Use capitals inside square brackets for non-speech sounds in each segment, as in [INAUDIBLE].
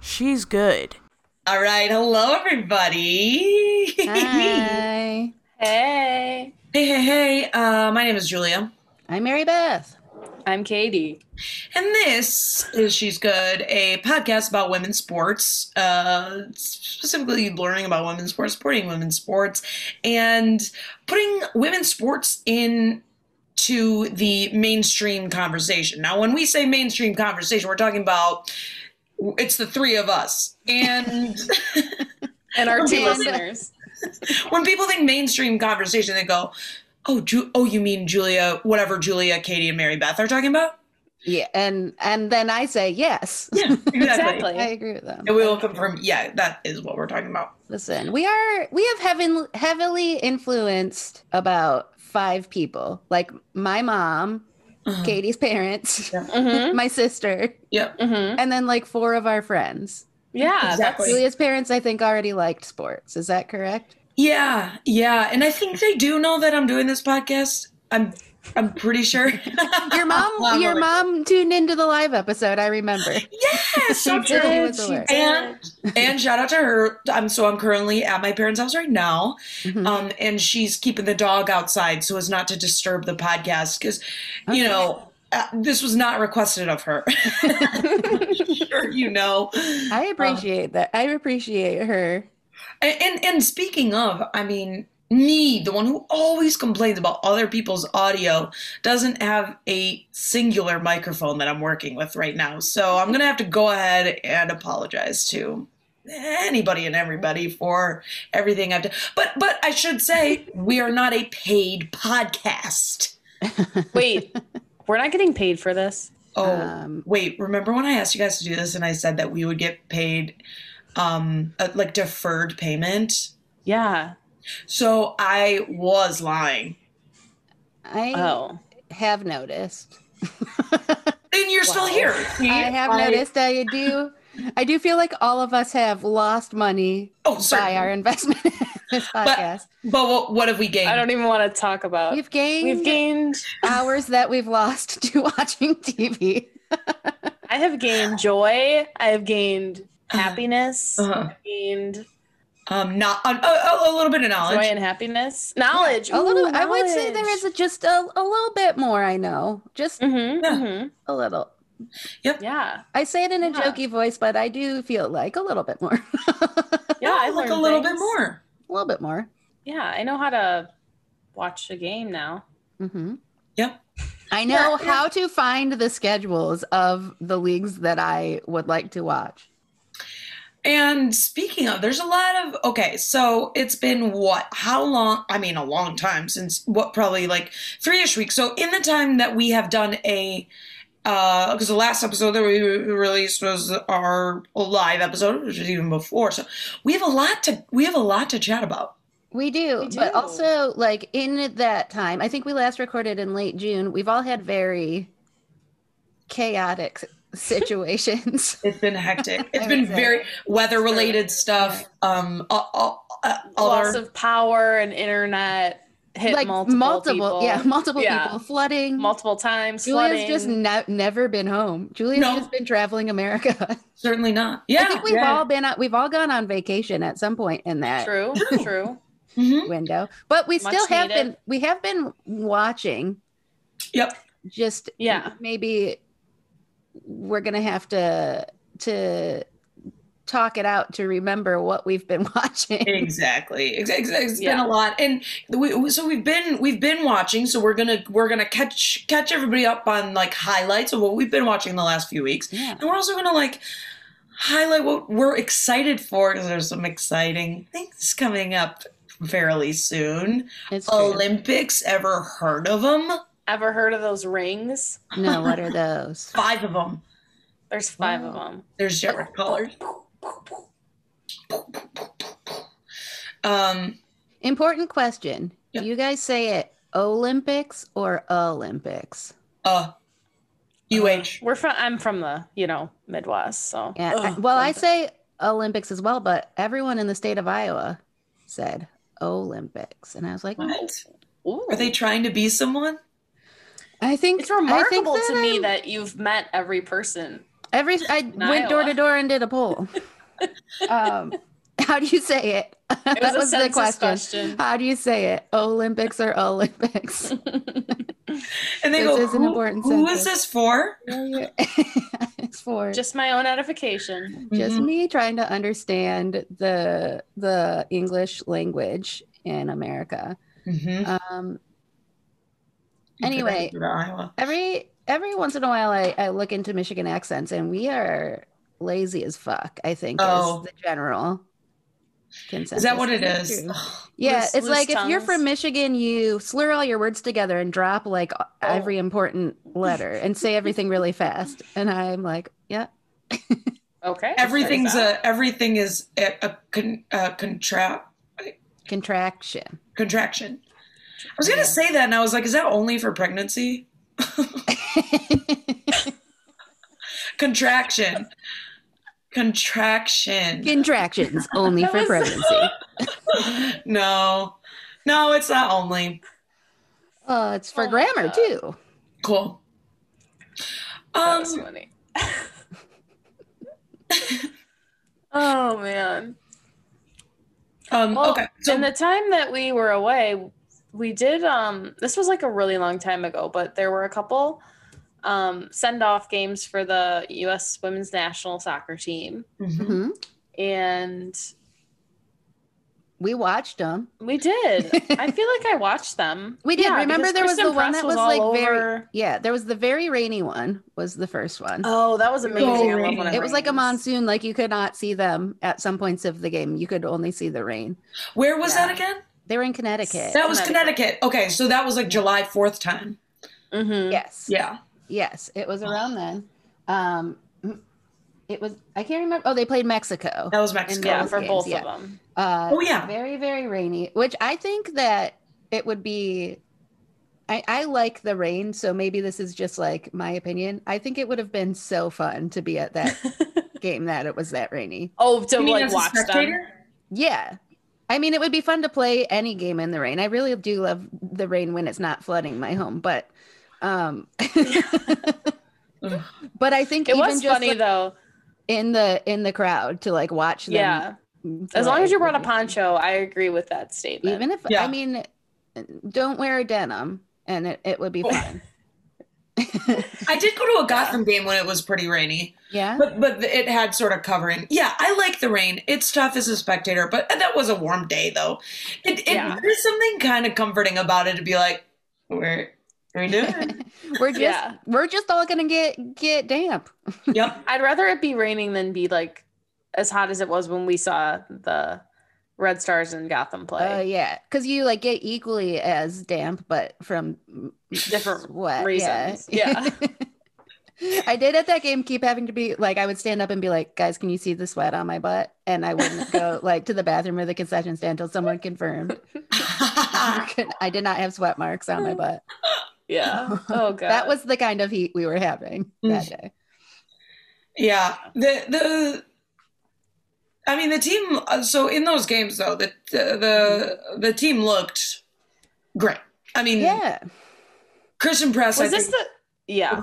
She's good. All right, hello everybody. Hi. Hey, Hey, hey, hey. Uh, my name is Julia, I'm Mary Beth. I'm Katie. and this is She's Good, a podcast about women's sports, uh, specifically learning about women's sports, supporting women's sports, and putting women's sports in to the mainstream conversation. Now, when we say mainstream conversation, we're talking about it's the three of us, and. [LAUGHS] And our two listeners. [LAUGHS] when people think mainstream conversation, they go, "Oh, Ju- oh, you mean Julia? Whatever Julia, Katie, and Mary Beth are talking about?" Yeah, and and then I say yes. Yeah, Exactly. [LAUGHS] I agree with them. And we will confirm. Yeah, that is what we're talking about. Listen, we are we have heaven, heavily influenced about five people, like my mom, Uh-huh. Katie's parents, [LAUGHS] Mm-hmm. my sister, Yep. Mm-hmm. and then like four of our friends. Yeah, Exactly. Julia's parents, I think, already liked sports. Is that correct? Yeah, yeah, and I think they do know that I'm doing this podcast. I'm, I'm pretty sure. [LAUGHS] Your mom, [LAUGHS] your mom tuned into the live episode. I remember. Yeah, so She did. She did. And and shout out to her. I'm so I'm currently at my parents' house right now, Mhm. um, and she's keeping the dog outside so as not to disturb the podcast because, you know, uh, this was not requested of her. [LAUGHS] sure, you know. I appreciate that. I appreciate her. And, and and speaking of, I mean, me, the one who always complains about other people's audio, doesn't have a singular microphone that I'm working with right now. So I'm gonna have to go ahead and apologize to anybody and everybody for everything I've done. But but I should say we are not a paid podcast. [LAUGHS] Wait, we're not getting paid for this. Oh Um, wait, remember when I asked you guys to do this and I said that we would get paid um uh, like deferred payment? Yeah. So I was lying. I Oh. have noticed. [LAUGHS] And you're still here. See? I have noticed. I do. I do feel like all of us have lost money Oh, by sorry. our investment in this podcast. But what, what have we gained? I don't even want to talk about. We've gained, We've gained. hours that we've lost [LAUGHS] to watching TV. I have gained joy. I have gained happiness. Uh-huh. I've gained Um, not uh, a, a little bit of knowledge joy and happiness. Knowledge. A little. Ooh, I would say there is a, just a, a little bit more. I know, just Mm-hmm, Yeah. mm-hmm. a little. yep Yeah. I say it in a Yeah. jokey voice, but I do feel like a little bit more. [LAUGHS] Yeah. I like a learned little bit more. a little bit more. Yeah. I know how to watch a game now. mm-hmm. Yep. I know how to find the schedules of the leagues that I would like to watch. And speaking of, there's a lot of okay. So it's been what? How long? I mean, a long time since what? Probably like three ish weeks. So in the time that we have done a. Uh, because the last episode that we released was our live episode, which was even before. So we have a lot to we have a lot to chat about. We do, We but also like in that time, I think we last recorded in late June. We've all had very chaotic situations. [LAUGHS] It's been hectic. [LAUGHS] It's I been very weather related stuff. Um, uh, uh, uh, Loss other of power and internet hit like multiple, multiple, people. yeah, multiple Yeah. people flooding. multiple times. Julia's flooding. just ne- never been home. Julia's No. just been traveling America. [LAUGHS] certainly not. Yeah, I think we've yeah. all been on, we've all gone on vacation at some point in that true. True. Mhm. window. But we Much still have needed. been we have been watching. Yep. Just Yeah. maybe we're gonna have to to talk it out to remember what we've been [LAUGHS] watching. Exactly. Ex- ex- It's been a lot, and we, so we've been we've been watching. So we're gonna we're gonna catch catch everybody up on like highlights of what we've been watching the last few weeks, Yeah. and we're also gonna like highlight what we're excited for because there's some exciting things coming up fairly soon. Olympics. Ever heard of them? Ever heard of those rings? No, what are those? [LAUGHS] Five of them. There's five of Oh. them. There's different colors. Um, Important question. Yeah. Do you guys say it Olympics or Olympics? uh, UH. We're from. I'm from the you know Midwest, so Yeah. Ugh, well, I say Olympics as well, but everyone in the state of Iowa said Olympics. And I was like, What? Ooh. Are they trying to be someone? I think It's I think remarkable to me I'm- that you've met every person. every I went door to door and did a poll. [LAUGHS] um, how do you say it? It [LAUGHS] that was a was the question. question. How do you say it? Olympics or Olympics? [LAUGHS] And they This go, is an important who is this for? it's for just, Just my own edification. Mhm. me trying to understand the the English language in America. Mhm. Um, Anyway. Iowa. every every once in a while, I, I look into Michigan accents, and we are lazy as fuck. I think Oh. is the general consensus. Is that what It's. Yeah, Loose- it's loose like if you're from Michigan, you slur all your words together and drop like Oh. every important letter and say everything really fast. And I'm like, yeah, Okay. [LAUGHS] Everything's a everything is a, a, con, a contra, contraction. contraction. I was gonna Yeah. say that, and I was like, is that only for pregnancy? [LAUGHS] Contraction. Contraction. Contractions only for pregnancy. [LAUGHS] no, no, it's not only. Oh, it's for Oh grammar too. Cool. That Um, was funny. [LAUGHS] oh man. um, Well, okay. So, in the time that we were away, we did um this was like a really long time ago, but there were a couple um send off games for the US women's national soccer team. Mhm. hmm And We watched them. we did. [LAUGHS] I feel like I watched them. We did. Yeah, Remember, because there was Christen the one Press that was, all like very. over- Yeah, there was the very rainy one. Was the first one. Oh, that was amazing. I love when it was like a monsoon. Like you could not see them at some points of the game. You could only see the rain. where was Yeah. that again? They were in Connecticut. That was Connecticut. Connecticut. Okay, so that was like July 4th time. Mhm. yes. Yeah. Yes, it was around then. Um, it was. I can't remember. Oh, they played Mexico. That was Mexico. Yeah, for games, both yeah. of them. Uh, Oh, yeah. very very rainy. Which I think that it would be. I, I like the rain, so maybe this is just like my opinion. I think it would have been so fun to be at that [LAUGHS] game that it was that rainy. oh, to You mean like as watch them. Yeah. I mean, it would be fun to play any game in the rain. I really do love the rain when it's not flooding my home, but um [LAUGHS] [LAUGHS] but I think It even was just funny like, though. in the in the crowd to like watch them. Yeah. As long as you would brought a poncho, I agree with that statement. Even if Yeah. I mean don't wear a denim and it, it would be [LAUGHS] fun. [LAUGHS] I did go to a Gotham game when it was pretty rainy, yeah. but but it had sort of covering. Yeah, I like the rain. It's tough as a spectator, but that was a warm day though. It, it Yeah. there's something kind of comforting about it to be like, we're we doing? [LAUGHS] we're just Yeah. we're just all gonna get get damp. yep. [LAUGHS] I'd rather it be raining than be like as hot as it was when we saw the Red Stars and Gotham Uh, play. yeah, because you like get equally as damp, but from [LAUGHS] Different sweat. reasons. [LAUGHS] Yeah. I did at that game keep having to be like I would stand up and be like, guys, can you see the sweat on my butt? And I wouldn't go [LAUGHS] like to the bathroom or the concession stand until someone confirmed. I did not have sweat marks on my butt. Yeah. Oh god. That was the kind of heat we were having that day. Yeah, the the. I mean, the team. uh, So in those games, though, the the the, the team looked great. I mean, Yeah. Christen Press. was I this think, the yeah.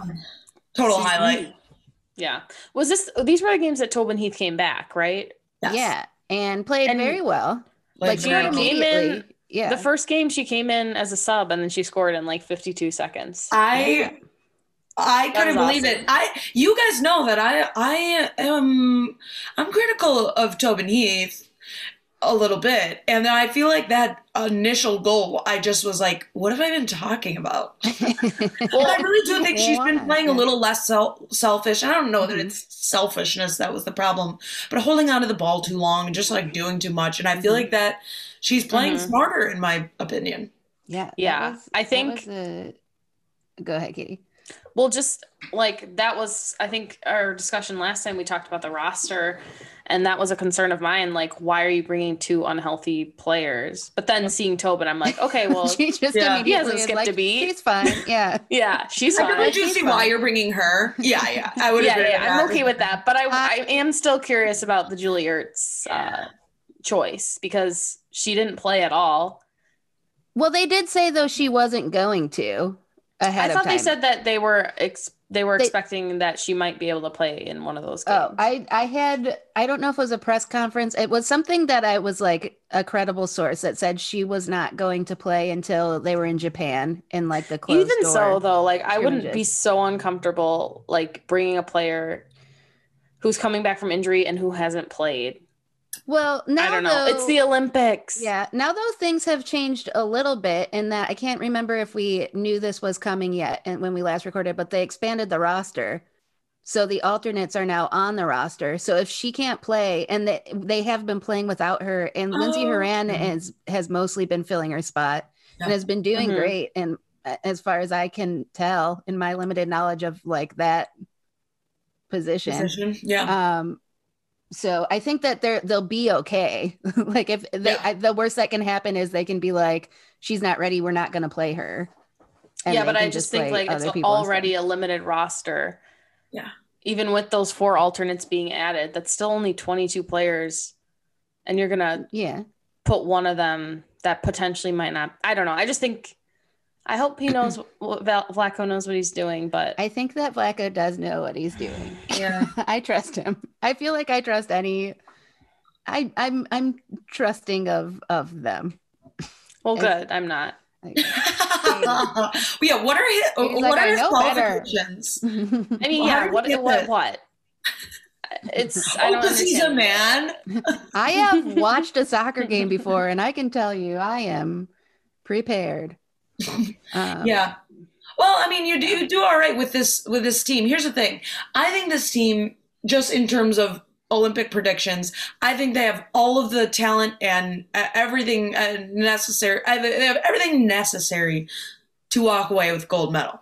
total season? highlight. Yeah. Was this these were the games that Tobin Heath came back, right? Yes. Yeah. And played And- very well. Like, Like she scored came immediately. in- yeah. The first game she came in as a sub and then she scored in like 52 seconds. I I That couldn't believe awesome. it. I you guys know that I I am I'm critical of Tobin Heath a little bit, and I feel like that initial goal, I just was like, what have I been talking about? [LAUGHS] Well, I really do [LAUGHS] think she's been playing a little less sel- selfish. I don't know that Mhm. it's selfishness that was the problem, but holding on to the ball too long and just like doing too much. And I feel Mhm. like that she's playing Mhm. smarter, in my opinion. yeah. Yeah, was- I think- a- Go ahead, Katie. Well, just like that was, I think, our discussion last time we talked about the roster, and that was a concern of mine. Like, why are you bringing two unhealthy players? But then seeing Tobin, I'm like, okay, well, [LAUGHS] she just yeah. immediately He hasn't skipped like, a beat. She's fine. Yeah. [LAUGHS] yeah, she's I fine. really do she's see fine. why you're bringing her. Yeah, yeah. I would [LAUGHS] yeah, yeah, I'm okay with that. But I, Uh, I am still curious about the Julie Ertz uh, choice because she didn't play at all. Well, they did say though she wasn't going to. Ahead I thought they said that they were ex- they were They- expecting that she might be able to play in one of those oh, games. Oh, I I had I don't know if it was a press conference. It was something that I was like a credible source that said she was not going to play until they were in Japan in like the closed Even so, though, like I wouldn't be so uncomfortable like bringing a player who's coming back from injury and who hasn't played. Well, now I don't know. it's the Olympics. Yeah, now though things have changed a little bit in that I can't remember if we knew this was coming yet and when we last recorded, but they expanded the roster. So the alternates are now on the roster. So if she can't play and they, they have been playing without her and Lindsey Oh, Horan okay. has has mostly been filling her spot and has been doing Mhm. great and uh, as far as I can tell in my limited knowledge of like that position. Position. Yeah. Um, so I think that they're they'll be okay. [LAUGHS] like if they, Yeah. I, the worst that can happen is they can be like, she's not ready. We're not going to play her. And yeah, but I just think like it's other instead. already a limited roster. Yeah. Even with those four alternates being added, that's still only 22 players. And you're going to yeah. put one of them that potentially might not. I don't know. I just think, I hope he knows [CLEARS THROAT] what Vlatko knows what he's doing, but I think that Vlatko does know what he's doing. yeah. [LAUGHS] I trust him. I feel like I trust any. I I'm I'm trusting of of them. well, good. I'm not. Like, [LAUGHS] yeah. What are his, what like, are "I his know better." qualifications? [LAUGHS] I mean, Well, yeah. did What? he get What? What? It's. I Oh, don't because he's a man. I have watched a soccer game before, and I can tell you, I am prepared. Um, Yeah. Well, I mean, you do you do all right with this with this team. Here's the thing. I think this team, just in terms of Olympic predictions, I think they have all of the talent and uh, everything uh, necessary. Uh, they have everything necessary to walk away with gold medal.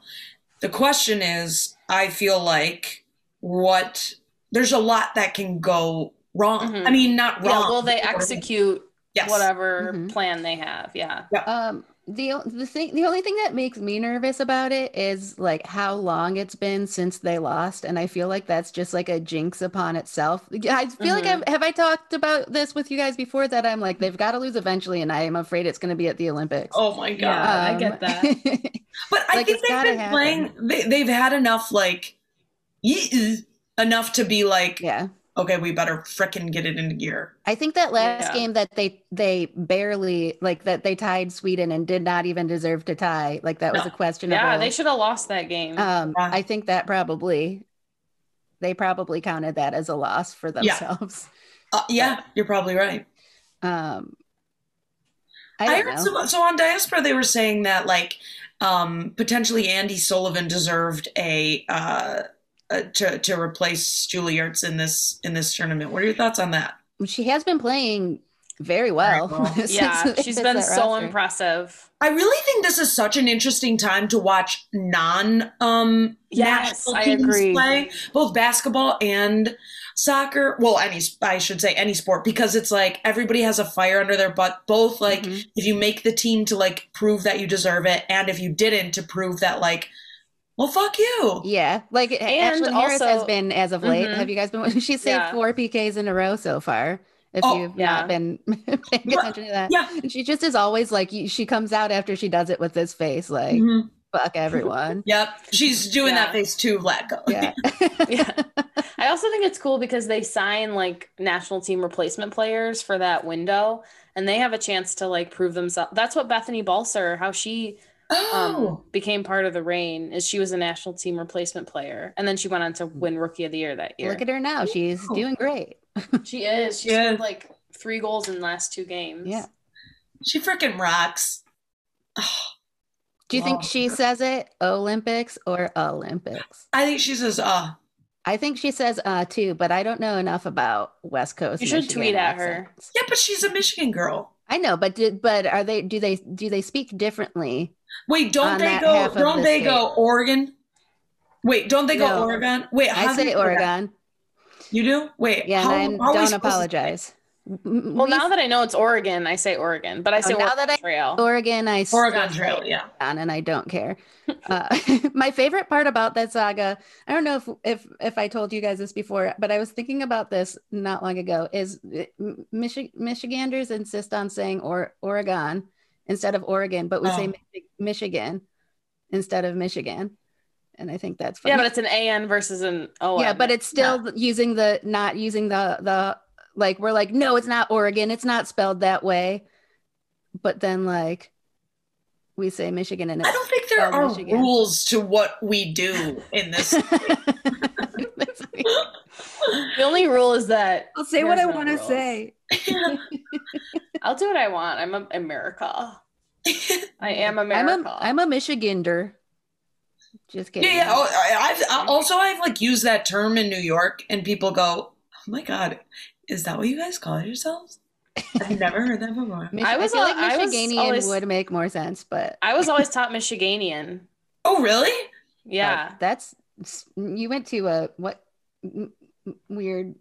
The question is, I feel like what there's a lot that can go wrong. Mhm. I mean, not wrong. Yeah. Will they execute Yes. whatever Mhm. plan they have? Yeah. Um, the the thing, the only thing that makes me nervous about it is like how long it's been since they lost, and I feel like that's just like a jinx upon itself. I feel like Mhm. I've have I talked about this with you guys before that I'm like they've got to lose eventually, and I am afraid it's going to be at the Olympics. Oh my god. Yeah. I get that. [LAUGHS] But I Like, think they've been happen. playing. They, they've had enough, like, enough to be like, yeah. Okay, we better frickin' get it into gear. I think that last Yeah. game that they they barely like that they tied Sweden and did not even deserve to tie. Like that was a question. Yeah. They should have lost that game. Um, Yeah. I think that probably they probably counted that as a loss for Yeah. themselves. Uh, yeah, you're probably right. Um, I I, don't heard know. so, so on Diaspora they were saying that like um, potentially Andi Sullivan deserved a uh, uh, to to replace Julie Ertz in this in this tournament. What are your thoughts on that? She has been playing very well. well. [LAUGHS] yeah. they She's hit been so roster. impressive. I really think this is such an interesting time to watch non um Yes, national I teams agree. play both basketball and soccer. Well, any I should say any sport because it's like everybody has a fire under their butt. Both like Mhm. if you make the team to like prove that you deserve it, and if you didn't to prove that like, well, fuck you. Yeah, like And Ashlyn Harris has been as of late. Mhm. Have you guys been? [LAUGHS] She's saved Yeah. four PKs in a row so far. If Oh, you've yeah. not been [LAUGHS] paying attention to that, yeah. she just is always like she comes out after she does it with this face, like Mhm. fuck everyone. [LAUGHS] Yep, she's doing Yeah. that face too, Vlatko. Yeah, yeah. I also think it's cool because they sign like national team replacement players for that window and they have a chance to like prove themselves. That's what Bethany Balcer, how she um, Oh, became part of the reign is she was a national team replacement player and then she went on to win rookie of the year that year. look at her now. She's Ooh. doing great. [LAUGHS] she is. She Yeah. scored like three goals in the last two games. Yeah. she freaking rocks. Do you think she says it Olympics or Olympics? I think she says, "Uh, I think she says uh too, but I don't know enough about West Coast. You should Michigan tweet at her. yeah," but she's a Michigan girl. I know, but did but are they do they do they speak differently? Wait, don't they go? Don't the they go. Oregon? Wait, don't they go No. Oregon? Wait, I say you- Oregon. You do? Wait, Yeah, how, and I how are don't supposed to- apologize. Well, we- now that I know it's Oregon, I say Oregon, but I say Oh, now Oregon that I- Trail. Oregon, I Oregon Trail, yeah. and I don't care. Uh, [LAUGHS] my favorite part about that saga, I don't know if if if I told you guys this before, but I was thinking about this not long ago. Is uh, Michi- Michiganders insist on saying or Oregon instead of Oregon, but we say Oh. Michi- Michigan, instead of Michigan. And I think that's funny. Yeah, but it's an AN versus an O. yeah, but it's still using the not using the the like we're like no, it's not Oregon. It's not spelled that way. But then like we say Michigan and it's I don't think there are Michigan. rules to what we do in this. [LAUGHS] [LAUGHS] That's weird. the only rule is that I'll say what I no want to say. [LAUGHS] I'll do what I want. I'm a America. [LAUGHS] I am America. I'm a I'm a Michigander. Just kidding. Yeah, yeah. oh, I, I've also I've like used that term in New York, and people go, "Oh my god, is that what you guys call yourselves?" I've never heard that before. [LAUGHS] Mich- I I, feel al- like I was Michiganian always- would make more sense, but I was always taught Michiganian. Oh, really? Yeah. uh, that's you went to a what m- m- weird.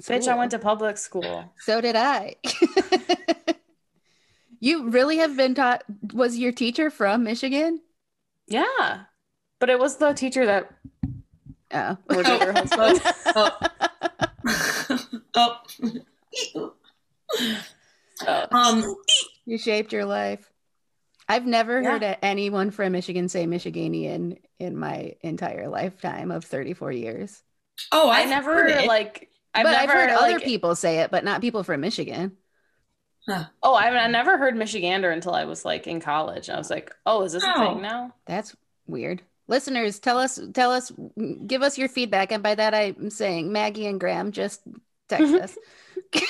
Bitch, I went to public school. So did I. [LAUGHS] you really have been taught? Was your teacher from Michigan? Yeah. But it was the teacher that Oh. [LAUGHS] was your husband. [LAUGHS] oh. Oh. Um, you shaped your life. I've never Yeah. heard anyone from Michigan say Michiganian in my entire lifetime of 34 years. Oh, I I've never heard it. like I've but never I've heard other people say it, but not people from Michigan. Oh, I, I never heard Michigander until I was like in college. I was like, oh, is this a Oh. thing now? That's weird. Listeners, tell us, tell us, give us your feedback. And by that, I'm saying Maggie and Graham, just text us. [LAUGHS]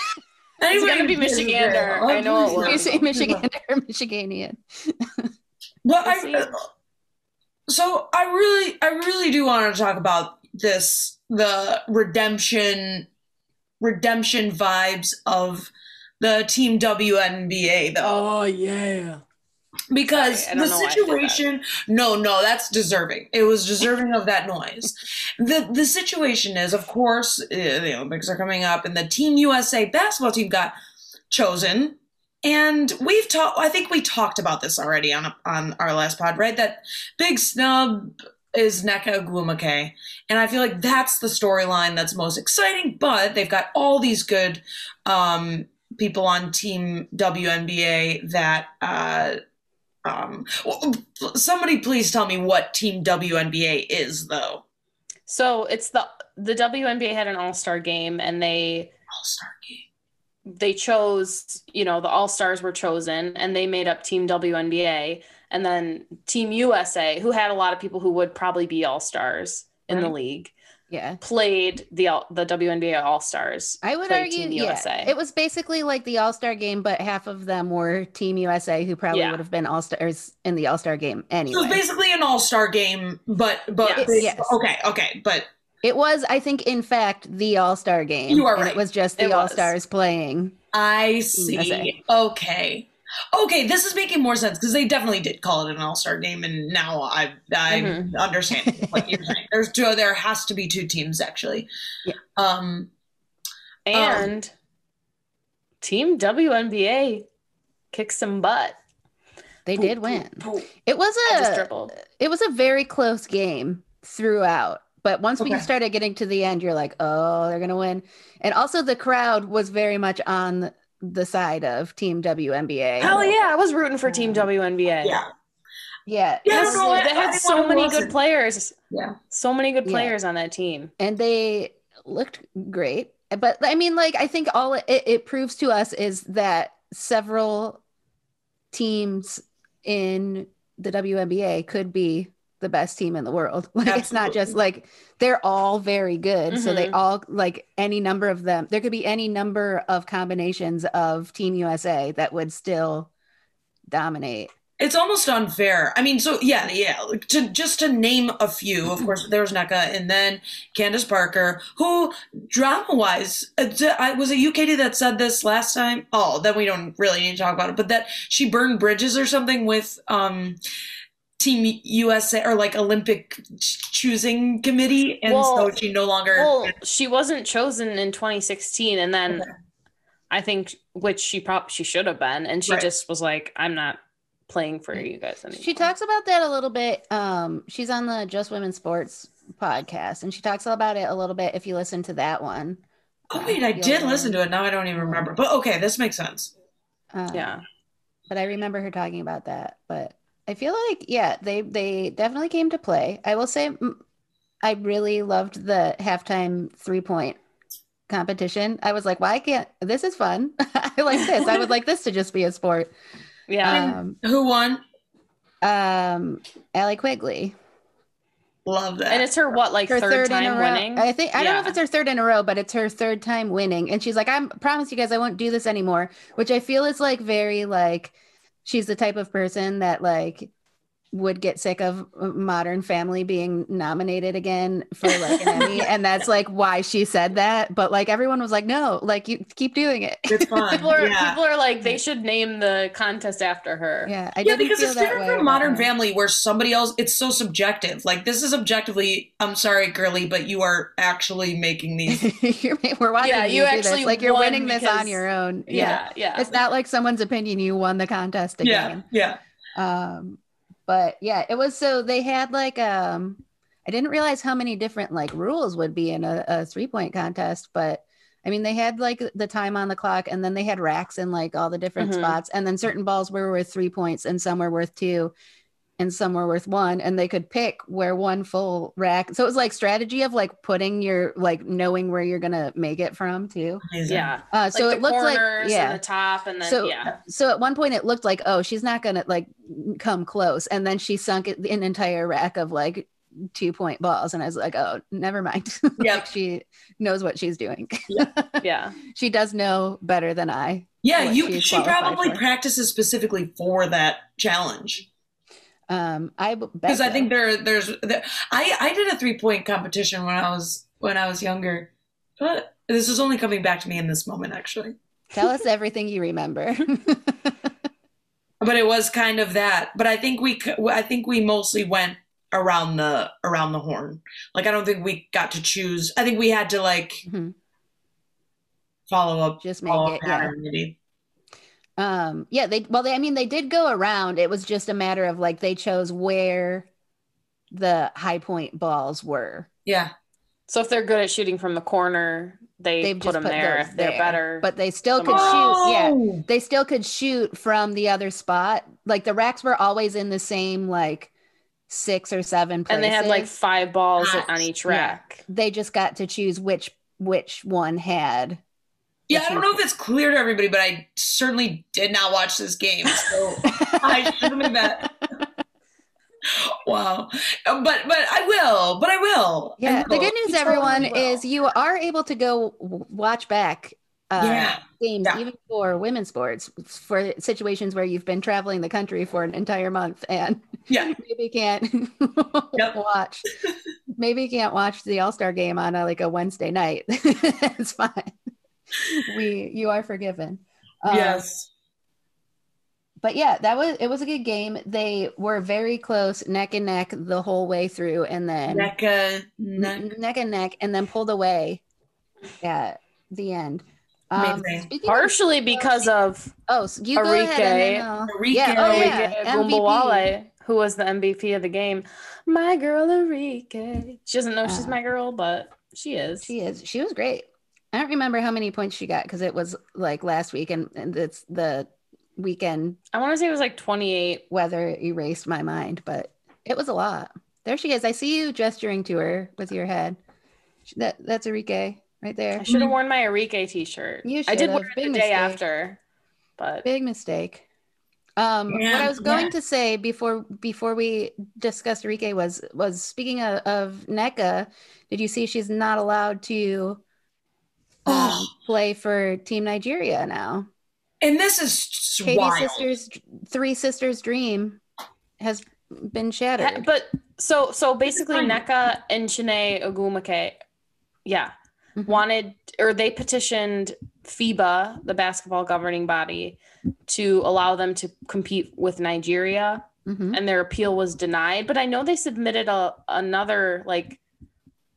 It's gonna be Michigander. I oh, know it will. you say Michigan or [LAUGHS] Michiganian. Well, We'll. I, uh, so I really, I really do want to talk about this, the redemption, redemption vibes of the Team WNBA, though. Oh yeah. because Sorry, the know why I did that. situation no no that's deserving it was deserving of that noise the the situation is of course uh, the olympics are coming up and the team usa basketball team got chosen and we've talked i think we talked about this already on a, on our last pod right that big snub is Nneka Ogwumike. And I feel like that's the storyline that's most exciting, but they've got all these good um, people on Team WNBA that uh, um, somebody please tell me what Team WNBA is, though. So it's the the WNBA had an All Star game, and they All Star game. they chose, you know, the All Stars were chosen, and they made up Team WNBA, and then Team USA, who had a lot of people who would probably be All Stars in the league, Yeah. played the All- the WNBA All Stars. I would argue, Team yeah. It was basically like the All Star game, but half of them were Team USA, who probably Yeah. would have been All Stars in the All Star game So anyway. it's basically an All Star game, but but Yes. they- Yes. okay, okay, but It was, I think, in fact, the All Star game. You are and right. It was just the. All Stars playing. I see. USA. Okay. Okay, this is making more sense because they definitely did call it an All Star game, and now I I Mm-hmm. Mhm. understand what you're saying. There's two. There has to be two teams actually. Yeah. Um. And Team WNBA kicked some butt. They Boom, did win. boom. It was a it was a very close game throughout. But once we started getting to the end, you're like, oh, they're gonna win. And also the crowd was very much on the side of Team WNBA. Hell yeah, I was rooting for Team um, WNBA. Yeah. Yeah. Yeah, I Yes, don't know, I- they had so many wasn't. good players. Yeah. So many good Yeah. players on that team. and they looked great. But I mean, like, I think all it, it proves to us is that several teams in the WNBA could be the best team in the world. [LAUGHS] Like, it's not just like they're all very good. So they Mhm. all, like, any number of them, there could be any number of combinations of Team USA that would still dominate. It's almost unfair. I mean, so yeah, yeah. To just to name a few, of course, there was Nneka, and then Candace Parker, who drama-wise, uh, I was a UKD that said this last time. Oh, then we don't really need to talk about it. But that she burned bridges or something with um, Team USA or like Olympic choosing committee, and Well- so she no longer. Well, she wasn't chosen in 2016, and then Okay. I think which she probably she should have been, and she Right. just was like, "I'm not playing for you guys anymore." She talks about that a little bit. Um, she's on the Just Women Sports podcast, and she talks about it a little bit if you listen to that one. oh wait, I You'll did learn. listen to it. Now I don't even remember. But okay, this makes sense. Um, Yeah, But I remember her talking about that. But I feel like yeah, they they definitely came to play. I will say I really loved the halftime three point competition. I was like, why can't this is fun? [LAUGHS] I like this. I would like this to just be a sport. [LAUGHS] Yeah. Um, Who won? um, Allie Quigley, Love that. and it's her what like her third, third, in a time row. winning? I think I don't know if it's her third in a row, but it's her third time winning. And she's like, I promise you guys, I won't do this anymore. Which I feel is like very like she's the type of person that like would get sick of Modern Family being nominated again for like an Emmy, [LAUGHS] and that's like why she said that. But like everyone was like, no, like you keep doing it. it's fun. [LAUGHS] People are yeah. people are like they should name the contest after her. Yeah, I yeah, didn't because feel it's that different from Modern. Family, where somebody else. It's so subjective. Like this is objectively. I'm sorry, girly, but you are actually making these. [LAUGHS] You're, we're watching Yeah, you, you actually Like you're winning this on your own. Yeah. Yeah, yeah. It's not like someone's opinion. You won the contest again. yeah, yeah. Um, but yeah, it was so they had like um I didn't realize how many different like rules would be in a, a three point contest, but I mean they had like the time on the clock and then they had racks in like all the different Mhm. spots, and then certain balls were worth three points and some were worth two and some were worth one, and they could pick where one full rack. So it was like strategy of like putting your like knowing where you're gonna make it from too. Amazing. Yeah. Uh so the it looked like yeah the top and then so yeah. so at one point it looked like oh she's not gonna like come close and then she sunk an entire rack of like two point balls and i was like oh never mind Yeah. [LAUGHS] like she knows what she's doing [LAUGHS] Yeah. she does know better than i Yeah, you. She probably for. practices specifically for that challenge. Um I because I think there there's there, I I did a three point competition when I was when I was younger, but this is only coming back to me in this moment actually. tell us everything you remember [LAUGHS] But it was kind of that. But I think we I think we mostly went around the around the horn. Like I don't think we got to choose. I think we had to like Mhm. follow up. just make it yeah maybe. Um yeah they well they i mean they did go around it was just a matter of like they chose where the high point balls were Yeah. So if they're good at shooting from the corner, they They've put them put there. If they're there. better, but they still could Oh! shoot yeah they still could shoot from the other spot. Like the racks were always in the same like six or seven places. and they had like five balls Nice. on each Yeah. rack. they just got to choose which which one had. Yeah, I don't know if it's clear to everybody, but I certainly did not watch this game. So [LAUGHS] I should have that. wow. Uh, But but I will. But I will. I Yeah, the good news, everyone, is you are able to go watch back uh, Yeah. games, Yeah. even for women's sports, for situations where you've been traveling the country for an entire month and Yeah. [LAUGHS] maybe can't [LAUGHS] Yep. watch. Maybe you can't watch the All Star game on a, like a Wednesday night. it's fine. [LAUGHS] We you are forgiven. Um, yes. but yeah, that was it. Was a good game. They were very close, neck and neck the whole way through, and then neck. n- neck neck and neck, and then pulled away at the end. Um, Amazing. speaking of- Partially because of oh, so you go ahead and then I'll- Yeah, oh yeah, Arike Ogunbowale, who was the MVP of the game. My girl Arike. She doesn't know she's Uh, my girl, but she is. She is. She was great. I don't remember how many points she got because it was like last week, and, and it's the weekend I want to say it was like 28. weather erased my mind, but it was a lot. There she is. I see you gesturing to her with your head. That that's Arike right there. I should have worn my Arike t-shirt. You I did should've. wear it the Big day mistake. after, but Big mistake. Um, what I was going yeah. to say before before we discussed Arike was was speaking of, of Nneka. Did you see she's not allowed to um, Oh. play for Team Nigeria now? And this is s- Katie's wild. sisters, three sisters' dream has been shattered. but so so basically Nneka and Chiney Ogwumike, yeah, Mhm. wanted or they petitioned FIBA, the basketball governing body, to allow them to compete with Nigeria, Mhm. and their appeal was denied. But I know they submitted a another like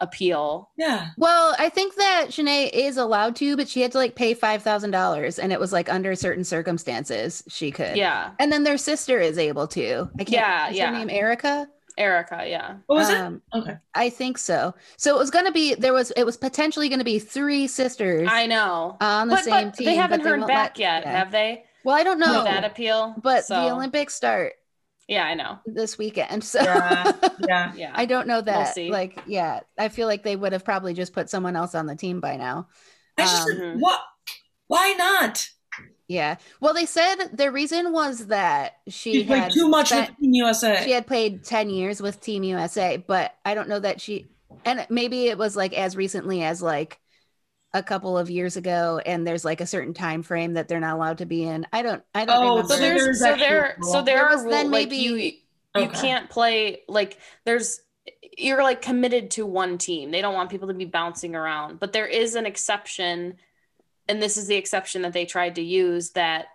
appeal. Yeah. Well, I think that Chiney is allowed to, but she had to like pay five thousand dollars, and it was like under certain circumstances she could. Yeah, And then their sister is able to. I can't. Yeah, is yeah. Her name Erica. Erica. Yeah, What was Um, it? Okay. I think so. So it was going to be there was it was potentially going to be three sisters I know. on the But, same but team. they haven't but heard won't back let- yet, yeah. have they? Well, I don't With know. that appeal. but So- the Olympics start Yeah, I know. this weekend. So Yeah, [LAUGHS] yeah. Yeah. I don't know that. see. Like, yeah, I feel like they would have probably just put someone else on the team by now. I just Um, what? Why not? Yeah. Well, they said the reason was that she She played had too much spent- with Team USA. she had played 10 years with Team USA, but I don't know that she and maybe it was like as recently as like a couple of years ago and there's like a certain time frame that they're not allowed to be in. I don't I don't Oh, remember. so there's There's so actually there so there There are was rules then like maybe- you you Okay. can't play like there's you're like committed to one team. They don't want people to be bouncing around. But there is an exception and this is the exception that they tried to use that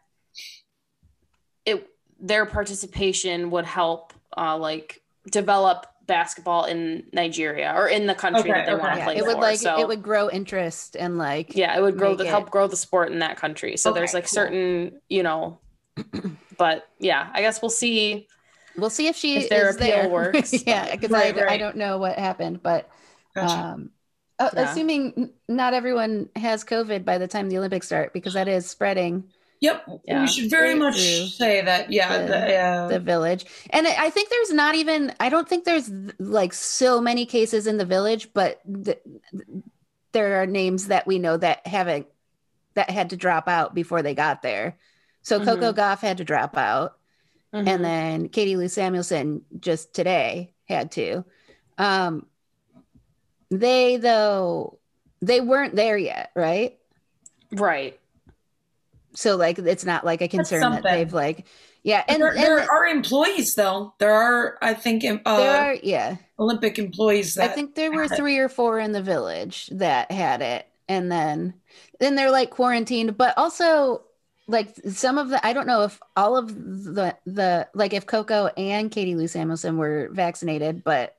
it their participation would help uh like develop basketball in Nigeria or in the country Okay, that they okay. want to yeah, play it would for. like so it would grow interest and like yeah it would grow the it- help grow the sport in that country so there's like cool. certain you know [CLEARS THROAT] but yeah i guess we'll see we'll see if she If their is appeal there. works. [LAUGHS] yeah, because Right, I, I don't know what happened, but Gotcha. um Yeah. assuming not everyone has COVID by the time the Olympics start because that is spreading yep. yeah. We should very much say that. Yeah. the- the, uh, the village and i think there's not even i don't think there's like so many cases in the village but th- there are names that we know that haven't that had to drop out before they got there so coco Mhm. Gauff had to drop out Mhm. and then katie lou samuelson just today had to um they though they weren't there yet right right so like it's not like a concern that they've like yeah and, there, and there are employees though. There are, I think, uh, there are yeah Olympic employees I think there were had it. three or four in the village that had it, and then then they're like quarantined. But also, like some of the I don't know if all of the the like if Coco and Katie Lou Samuelson were vaccinated, but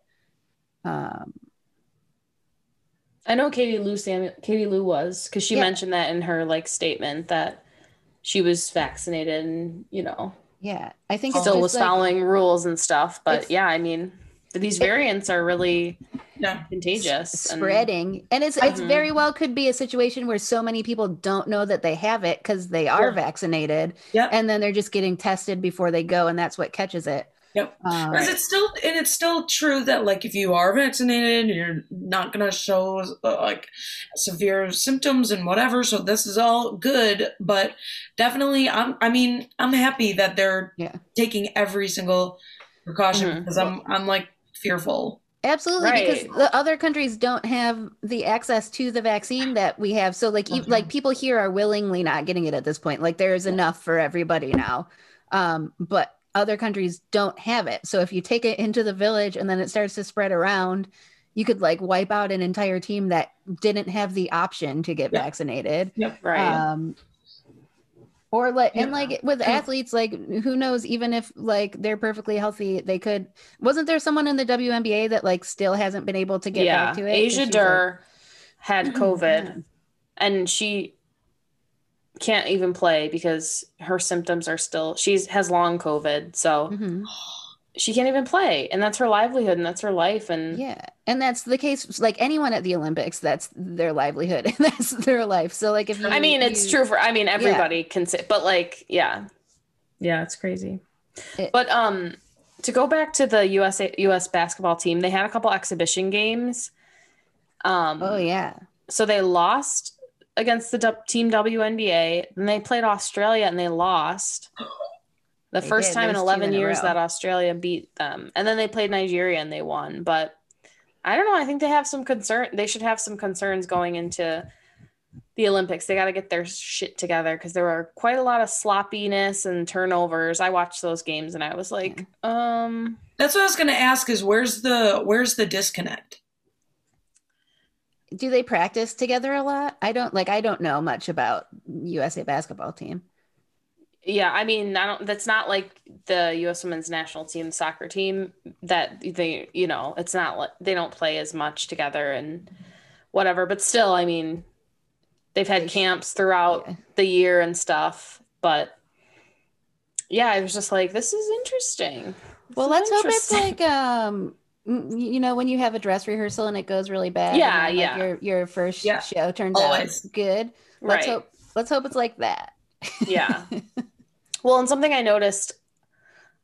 um i know katie lou Samuel, katie lou was because she Yeah. mentioned that in her like statement that she was vaccinated and you know yeah, I think it's still just was like, following rules and stuff but yeah i mean these variants are really Yeah. contagious spreading, and it's it's Mhm. very well could be a situation where so many people don't know that they have it because they are Yeah. vaccinated, Yep. and then they're just getting tested before they go, and that's what catches it. Yep. Um, Because it's still, and it's still true that like if you are vaccinated, you're not gonna show uh, like severe symptoms and whatever. So this is all good, but definitely, I'm. I mean, I'm happy that they're Yeah. taking every single precaution Mhm. because I'm, I'm like fearful. Absolutely, Right. because the other countries don't have the access to the vaccine that we have. So, like, e- Mhm. like people here are willingly not getting it at this point. Like, there is enough for everybody now, um, but other countries don't have it. So, if you take it into the village and then it starts to spread around, you could like wipe out an entire team that didn't have the option to get Yeah. vaccinated. right Um, or like and like with athletes, like who knows? Even if like they're perfectly healthy, they could. Wasn't there someone in the WNBA that like still hasn't been able to get yeah back to it? asia she's, like- Durr had [CLEARS THROAT] covid Yeah. and she can't even play because her symptoms are still she's has long covid so Mhm. she can't even play. And that's her livelihood and that's her life. And Yeah, and that's the case. Like anyone at the Olympics, that's their livelihood. And [LAUGHS] that's their life. So like if you, i mean it's you- true for i mean everybody can say but like yeah. Yeah it's crazy. It- but um to go back to the USA US basketball team they had a couple exhibition games. Um Oh yeah, so they lost against the team WNBA. Then they played Australia and they lost. [GASPS] The They first did. time in There's two 11 in years that Australia beat them. And then they played Nigeria and they won. But I don't know. I think they have some concern. They should have some concerns going into the Olympics. They got to get their shit together because there were quite a lot of sloppiness and turnovers. I watched those games and I was like, um, That's what I was gonna ask. Is where's the where's the disconnect? Do they practice together a lot? I don't like. I don't know much about USA basketball team. Yeah, I mean, I don't. That's not like the U.S. Women's National Team soccer team that they, you know, it's not like they don't play as much together and whatever. But still, I mean, they've had camps throughout yeah. the year and stuff. But yeah, I was just like, this is interesting. This Well, is let's hope it's like um you know when you have a dress rehearsal and it goes really bad. Yeah, then, like, yeah. Your your first Yeah, show turns always. out good. Let's right. hope. Let's hope it's like that. Yeah. [LAUGHS] well, and something I noticed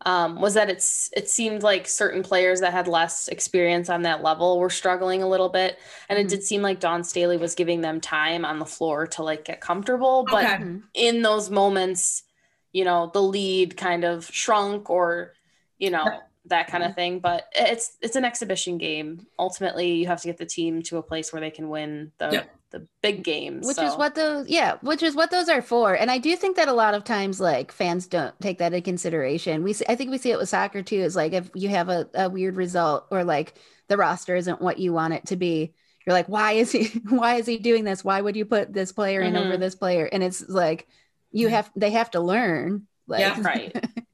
um, was that it's it seemed like certain players that had less experience on that level were struggling a little bit, and Mhm. it did seem like Dawn Staley was giving them time on the floor to like get comfortable. But Okay. Mhm. in those moments, you know, the lead kind of shrunk or, you know, that kind of thing. But it's it's an exhibition game. Ultimately, you have to get the team to a place where they can win the Yep. the big games. which so- is what those yeah which is what those are for and i do think that a lot of times like fans don't take that into consideration we see, i think we see it with soccer too is like if you have a, a weird result or like the roster isn't what you want it to be you're like why is he [LAUGHS] why is he doing this why would you put this player in over Mhm. this player and it's like you have they have to learn like Yeah. right. [LAUGHS]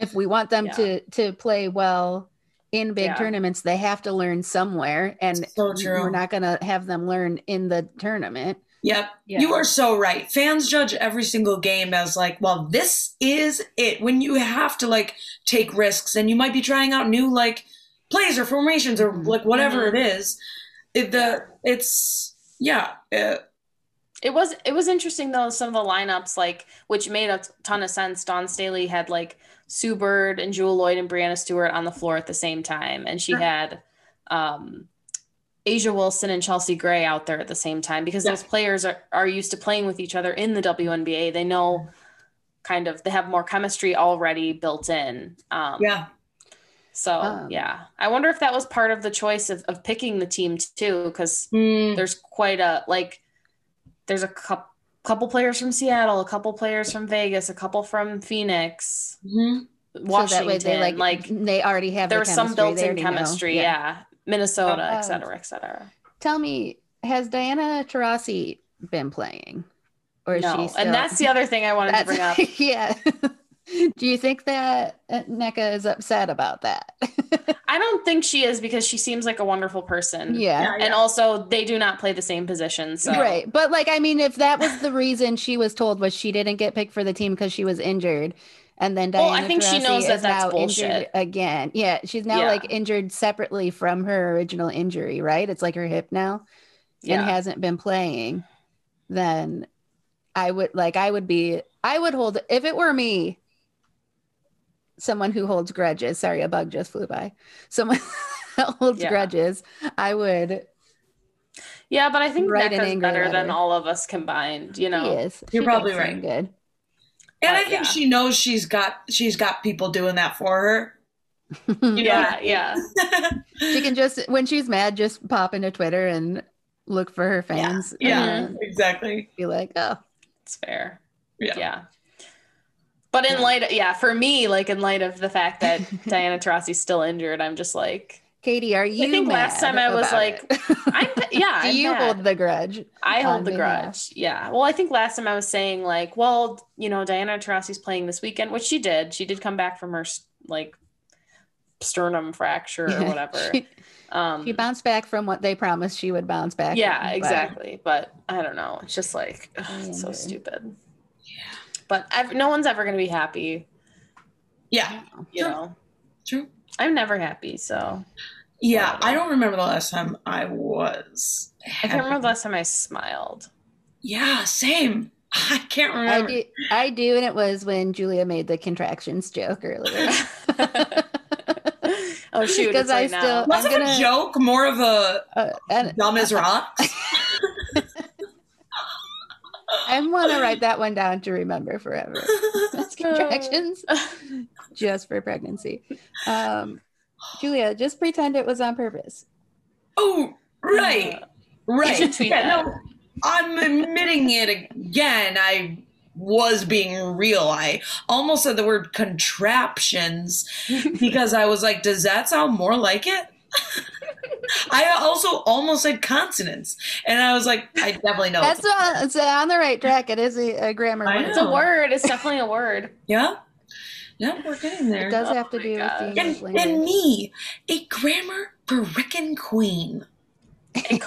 if we want them Yeah. to to play well in big Yeah. tournaments they have to learn somewhere and So true. we're not going to have them learn in the tournament Yep. Yeah. You are so right. Fans judge every single game as like, well, this is it. When you have to like take risks and you might be trying out new like plays or formations or Mhm. like whatever Mhm. it is. It, the it's yeah. Uh, It was it was interesting though some of the lineups like which made a ton of sense. Dawn Staley had like Sue Bird and Jewell Loyd and Breanna Stewart on the floor at the same time, and she had um, A'ja Wilson and Chelsea Gray out there at the same time because Yeah. those players are are used to playing with each other in the WNBA. They know kind of they have more chemistry already built in. Um, yeah. So Um, yeah, I wonder if that was part of the choice of, of picking the team too, because Mm, there's quite a like there's a couple couple players from Seattle, a couple players from Vegas, a couple from Phoenix, mhm. Washington. so that way they like, like they already have there the was some built-in chemistry, yeah. Minnesota, Um, et cetera, et cetera. Tell me, has Diana Taurasi been playing, or is No, she still? and that's the other thing I wanted to bring up. [LAUGHS] Yeah. [LAUGHS] Do you think that uh, Nneka is upset about that? [LAUGHS] I don't think she is because she seems like a wonderful person. yeah. And also, they do not play the same position. So Right. But like I mean if that was the reason she was told was she didn't get picked for the team because she was injured and then Diana Well, I think she knows that is that's now injured bullshit. again. Yeah, she's now Yeah. like injured separately from her original injury, right? It's like her hip now yeah. and hasn't been playing. Then I would like I would be I would hold if it were me someone who holds grudges. Sorry, a bug just flew by. Someone [LAUGHS] that holds Yeah. grudges, I would yeah, but I think Write an Becca's angry better than all of us combined, you know. He is. You're She probably does seem right. Good. And I think yeah. she knows she's got she's got people doing that for her. [LAUGHS] Yeah, yeah. [LAUGHS] she can just when she's mad, just pop into Twitter and look for her fans. Yeah, and exactly. be like, oh, It's fair. Yeah. Yeah. But in Yeah. light of, yeah, for me, like in light of the fact that [LAUGHS] Diana Taurasi's still injured, I'm just like, Katie, are you? I think last time I was like. [LAUGHS] I'm, yeah, [LAUGHS] do I'm you mad. hold the grudge? I hold the grudge. Yeah. Well, I think last time I was saying like, well, you know, Diana Taurasi's playing this weekend, which she did. She did come back from her like sternum fracture or whatever. she, Um, she bounced back from what they promised she would bounce back. yeah, from, exactly. But I don't know. It's just like ugh, it's so stupid. Yeah. But I've, no one's ever going to be happy. Yeah. You True. know, True. I'm never happy. So Yeah. I don't remember the last time I was. I can't remember the last time I smiled. Yeah, same. [LAUGHS] I can't I remember. do, I do, and it was when Julia made the contractions joke earlier. [LAUGHS] [LAUGHS] oh shoot! Because I right still- now. Less I'm of gonna- a joke, more of a Uh, and dumb as rocks. I want to write [LAUGHS] that one down to remember forever. That's [LAUGHS] contractions just for pregnancy. Um, Julia, just pretend it was on purpose. oh, right. Right. should tweet yeah, that. no, I'm admitting it again. I was being real. I almost said the word contraptions [LAUGHS] because I was like, does that sound more like it? I also almost said consonants. And I was like, I definitely know. That's on, it's on the right track. It is a, a grammar word. It's a word. It's definitely a word. yeah. Yeah, we're getting there. It does Oh have to my do God. with the English and, and me, a grammar frickin' queen. I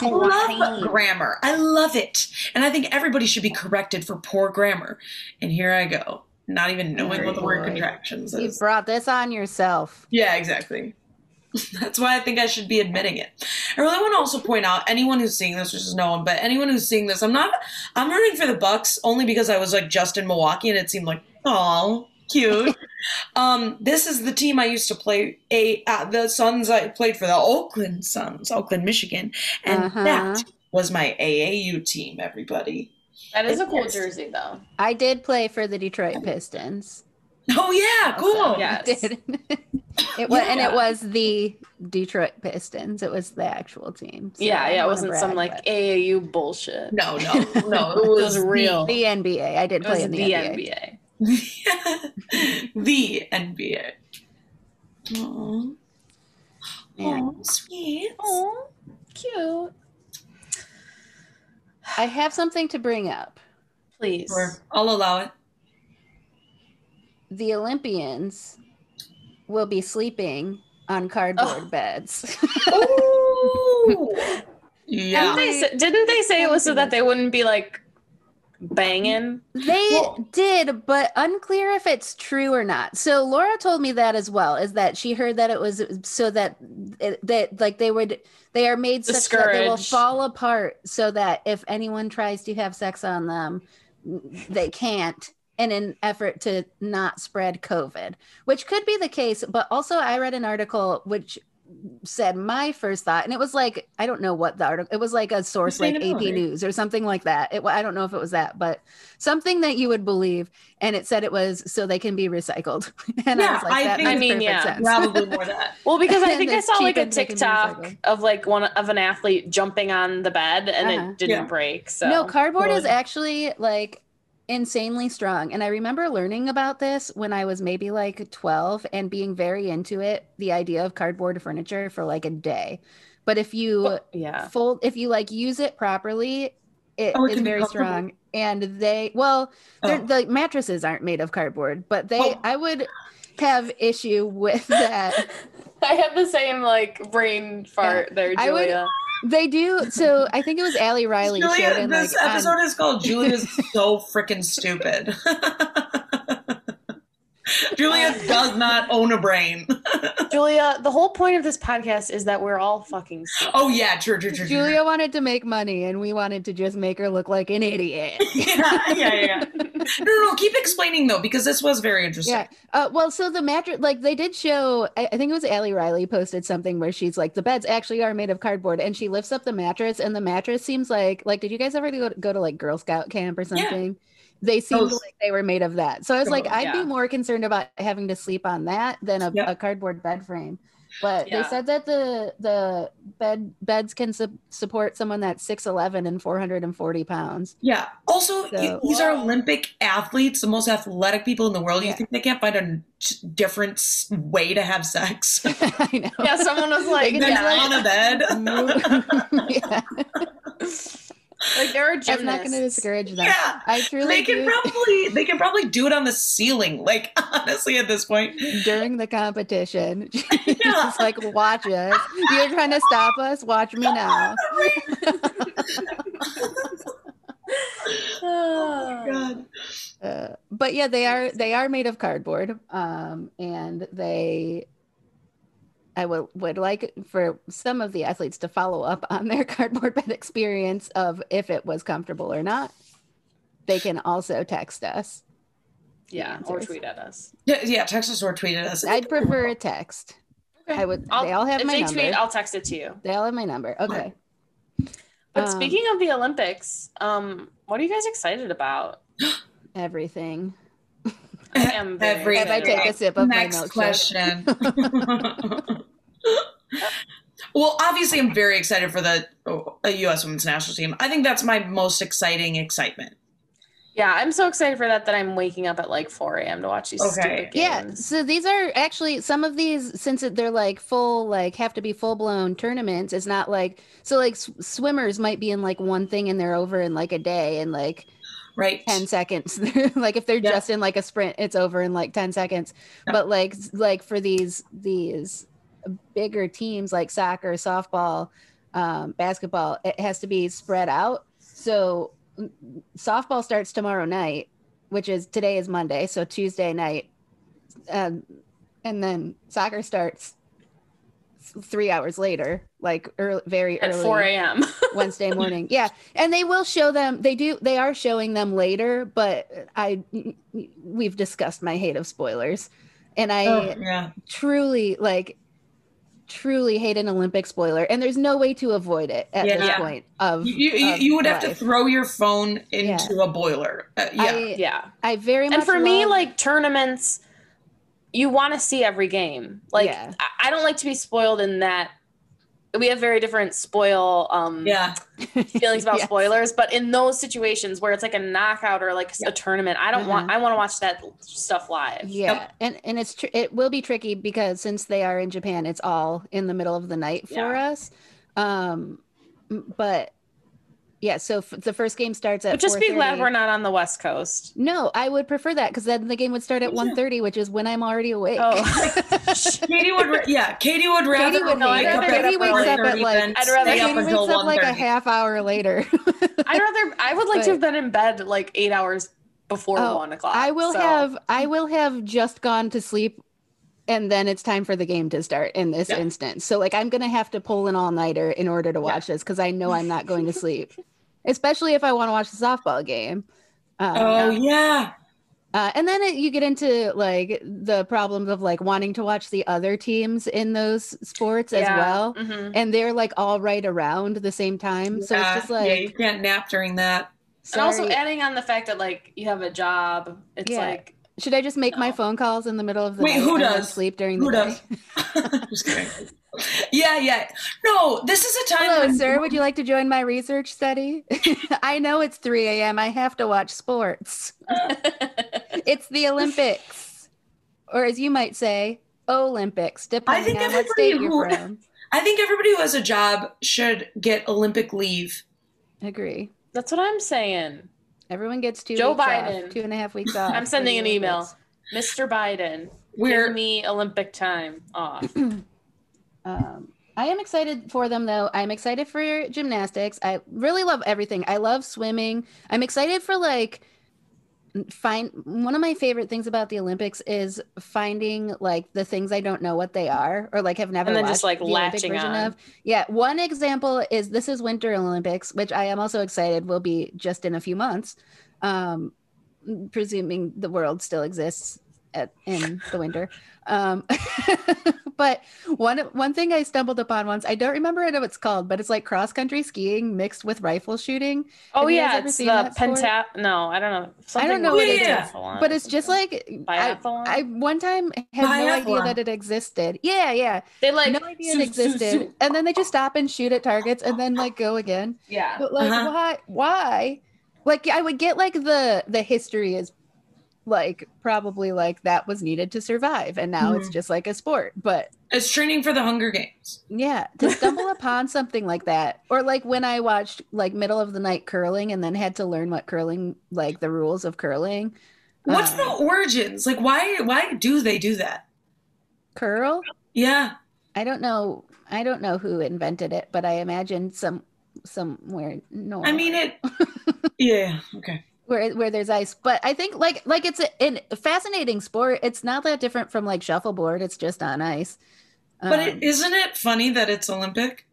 love grammar. I love it. And I think everybody should be corrected for poor grammar. And here I go, not even knowing what the word boy. contractions is. You brought this on yourself. Yeah, exactly. [LAUGHS] That's why I think I should be admitting it. I really want to also point out anyone who's seeing this, which is no one, but anyone who's seeing this, I'm not. I'm rooting for the Bucks only because I was like just in Milwaukee and it seemed like, oh, cute. [LAUGHS] Um, this is the team I used to play. A uh, the Suns I played for the Oakland Suns, Oakland, Michigan, and Uh-huh. that was my AAU team. Everybody. That is a cool Yes. jersey, though. I did play for the Detroit Pistons. [LAUGHS] Oh yeah, cool. Yeah. I Yes. did. [LAUGHS] it was, and it was the Detroit Pistons. It was the actual team. So yeah, yeah. It don't wanna wasn't some like but- AAU bullshit. No, no, no. [LAUGHS] It It was was real. the NBA. I did It play the, in the, NBA. The, the NBA. Aww. Man. Aw, sweet. Oh, cute. I have something to bring up. Please. Sure, I'll allow it. The Olympians will be sleeping on cardboard Oh. beds. [LAUGHS] Ooh. Didn't yeah. they, say, didn't they say it was so that they wouldn't be like banging? They Well- did, but unclear if it's true or not. So Laura told me that as well. Is that she heard that it was so that it, that like they would they are made such that they will fall apart, so that if anyone tries to have sex on them, they can't. In an effort to not spread COVID, which could be the case, but also I read an article which said my first thought, and it was like I don't know what the article. It was like a source like AP News or something like that. It, I don't know if it was that, but something that you would believe, and it said it was so they can be recycled. [LAUGHS] And I Yeah, was like, I that think- I mean, yeah, sense. Probably [LAUGHS] more that. Well, because I think I saw like a and they TikTok of like one of an athlete jumping on the bed and Uh-huh. it didn't Yeah. break. So No, cardboard is actually like insanely strong. And I remember learning about this when I was maybe like 12 and being very into it, the idea of cardboard furniture for like a day. But if you yeah. fold if you like use it properly, it Oh, it is can very strong. And they well, Oh. the mattresses aren't made of cardboard, but they Oh. I would have issue with [LAUGHS] that. [LAUGHS] I have the same like brain fart there, I would- Julia. They do. So I think it was Ali Riley Julia, in this like on- episode is called Julia's [LAUGHS] so freaking stupid. [LAUGHS] [LAUGHS] Julia does not own a brain. [LAUGHS] Julia, the whole point of this podcast is that we're all fucking stupid. Oh yeah, true, true, true. true. Julia wanted to make money and we wanted to just make her look like an idiot. [LAUGHS] yeah, yeah, yeah. No, no, no. Keep explaining though, because this was very interesting. Yeah. Uh, well, so the mattress, like they did show, I, I think it was Ali Riley posted something where she's like, the beds actually are made of cardboard, and she lifts up the mattress, and the mattress seems like, like, did you guys ever go to, go to like Girl Scout camp or something? They seemed Those- like they were made of that. So I was like, I'd yeah. be more concerned about having to sleep on that than a, Yeah. a cardboard bed frame. But Yeah. they said that the the bed beds can su- support someone that's six eleven and four hundred and forty pounds. Yeah. Also, So- you- these are Olympic athletes, the most athletic people in the world. You Yeah. think they can't find a different way to have sex? [LAUGHS] I know. Yeah, someone was like, They Than can on a bed. [LAUGHS] Yeah. [LAUGHS] like there are That's not going to gymnasts. discourage them. Yeah. I truly they can do. probably they can probably do it on the ceiling. Like [LAUGHS] honestly, at this point, during the competition. [LAUGHS] Yeah. Just like watch us. You're trying to stop us. Watch me now. [LAUGHS] Oh, my God. Uh, but yeah, they are they are made of cardboard, um, and they. I would would like for some of the athletes to follow up [LAUGHS] on their cardboard bed experience of if it was comfortable or not. They can also text us. Yeah, or tweet at us. Yeah, yeah. Text us or tweet at us. I'd prefer a text. Okay. I would. I'll- they all have if my they number. tweet, I'll text it to you. they all have my number. Okay. But Um, speaking of the Olympics, um, what are you guys excited about? [GASPS] everything. I am [LAUGHS] very Every- If I take a sip of Next my milkshake. question. [LAUGHS] well, obviously, I'm very excited for the U.S. Women's National Team. I think that's my most exciting excitement. Yeah, I'm so excited for that that I'm waking up at like 4 a.m. to watch these Okay. stupid Yeah, so these are actually some of these since they're like full like have to be full blown tournaments. It's not like so like s- swimmers might be in like one thing and they're over in like a day and like Right. 10 seconds. [LAUGHS] like if they're Yeah. just in like a sprint, it's over in like 10 seconds. Yeah. But like like for these these bigger teams like soccer, softball, um, basketball, it has to be spread out. So softball starts tomorrow night, which is today is Monday, so Tuesday night. Um, and then soccer starts three hours later, like early, very At early 4 a.m. [LAUGHS] Wednesday morning. Yeah, and they will show them. They do. They are showing them later, but I we've discussed my hate of spoilers, and I Oh, yeah. truly like truly hate an Olympic spoiler, and there's no way to avoid it at Yeah. this Yeah. point. Of You, you, of you would have to throw your phone into a boiler. Uh, yeah. I, yeah. I very much And for me, like tournaments, you want to see every game. Like Yeah. I, I don't like to be spoiled in that. We have very different spoil um, yeah. [LAUGHS] feelings about [LAUGHS] Yes. spoilers, but in those situations where it's like a knockout or like a tournament, I don't want. Uh-huh. I want to watch that stuff live. Yeah, and and it's tr- it will be tricky because since they are in Japan, it's all in the middle of the night for Yeah. us. Um, but yeah, so f- the first game starts at. But just be glad we're not on the West Coast. No, I would prefer that because then the game would start at Yeah. 1.30, which is when I'm already awake. Oh. [LAUGHS] Katie would, ra- yeah, Katie would rather Katie would No, I'd rather- Katie wakes up at, 4:30 like- I'd rather stay up Katie wakes until up like a half hour later. [LAUGHS] I'd rather. I would like But- to have been in bed like eight hours before Oh, one o'clock. I will so- have I will have just gone to sleep and then it's time for the game to start in this Yeah. instance. So like I'm gonna have to pull an all nighter in order to watch this because I know I'm not going to sleep. [LAUGHS] Especially if I want to watch the softball game. Um, Oh, yeah. uh, and then it, you get into like the problems of like wanting to watch the other teams in those sports as Yeah. well. Mhm. And they're like all right around the same time. So Yeah, it's just like yeah, you can't nap during that. And also adding on the fact that like you have a job, it's Yeah. like Should I just make my phone calls in the middle of the Wait, night who does? sleep during Who the day? does? [LAUGHS] [LAUGHS] Just kidding. Yeah, yeah. No, this is a time. Hello, when- sir. Would you like to join my research study? [LAUGHS] I know it's 3 a.m. I have to watch sports. [LAUGHS] It's the Olympics. Or as you might say, Olympics, depending think on what everybody state you're who- from. [LAUGHS] I think everybody who has a job should get Olympic leave. Agree. that's what I'm saying. Everyone gets two Joe weeks Biden. off, two and a half weeks off. I'm sending the an email. Mr. Biden, We're give me Olympic time off. [CLEARS THROAT] Um, I am excited for them though. I'm excited for gymnastics. I really love everything. I love swimming. I'm excited for like find one of my favorite things about the Olympics is finding like the things I don't know what they are or like have never And then watched just, like, the Olympic latching version on. of. Yeah, one example is this is Winter Olympics, which I am also excited will be just in a few months. Um presuming the world still exists at in the winter. Um [LAUGHS] but one one thing I stumbled upon once, I don't remember what it's called, but it's like cross country skiing mixed with rifle shooting. Oh Have yeah, it's the seen pentat. No, I don't know. Something I don't know with what it is, pentathlon But it's just like I, Biathlon? I one time had no idea that it existed. Yeah, yeah. they like no idea zoom, it zoom, existed. zoom. And then they just stop and shoot at targets and then like go again. Yeah. But like Uh-huh. why why? Like I would get like the the history is like probably like that was needed to survive and now it's Mhm. just like a sport. But it's training for the Hunger Games. yeah, to stumble [LAUGHS] upon something like that, or like when I watched like middle of the night curling and then had to learn what curling, like the rules of curling. What's Um, the origins? Like, why? Why do they do that? curl? Yeah, I don't know. I don't know who invented it, but I imagine some somewhere no. I mean it. [LAUGHS] yeah. Okay. Where where there's ice, but I think like like it's a, a fascinating sport. It's not that different from like shuffleboard. It's just on ice. But Um, it, isn't it funny that it's Olympic?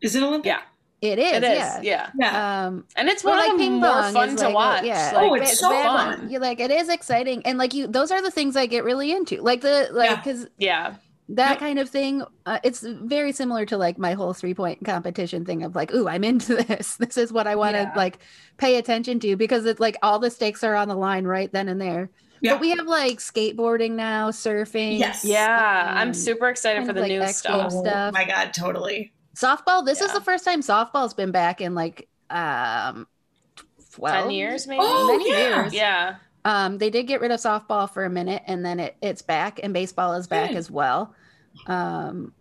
Is it Olympic? Yeah, it is. it is. Yeah. Yeah. Yeah. Um, And it's Or one like of the more fun is to like watch. yeah. Oh, it's it's so very fun. You like it is exciting, and like you, those are the things I get really into. Like the like Yeah. because Yeah. That Yep. kind of thing. Uh, it's very similar to like my whole three point competition thing of like, ooh, I'm into [LAUGHS] this. This is what I want to Yeah. like pay attention to because it's like all the stakes are on the line right then and there. Yeah. But we have like skateboarding now, surfing. Yes. Yeah. I'm Um, super excited for the like new stuff. Stuff. Oh my god, totally. Softball. This is the first time softball's been back in like um 12 Ten years, maybe. Oh, many yeah. years. Yeah. Um, they did get rid of softball for a minute, and then it, it's back, and baseball is back as well. Um,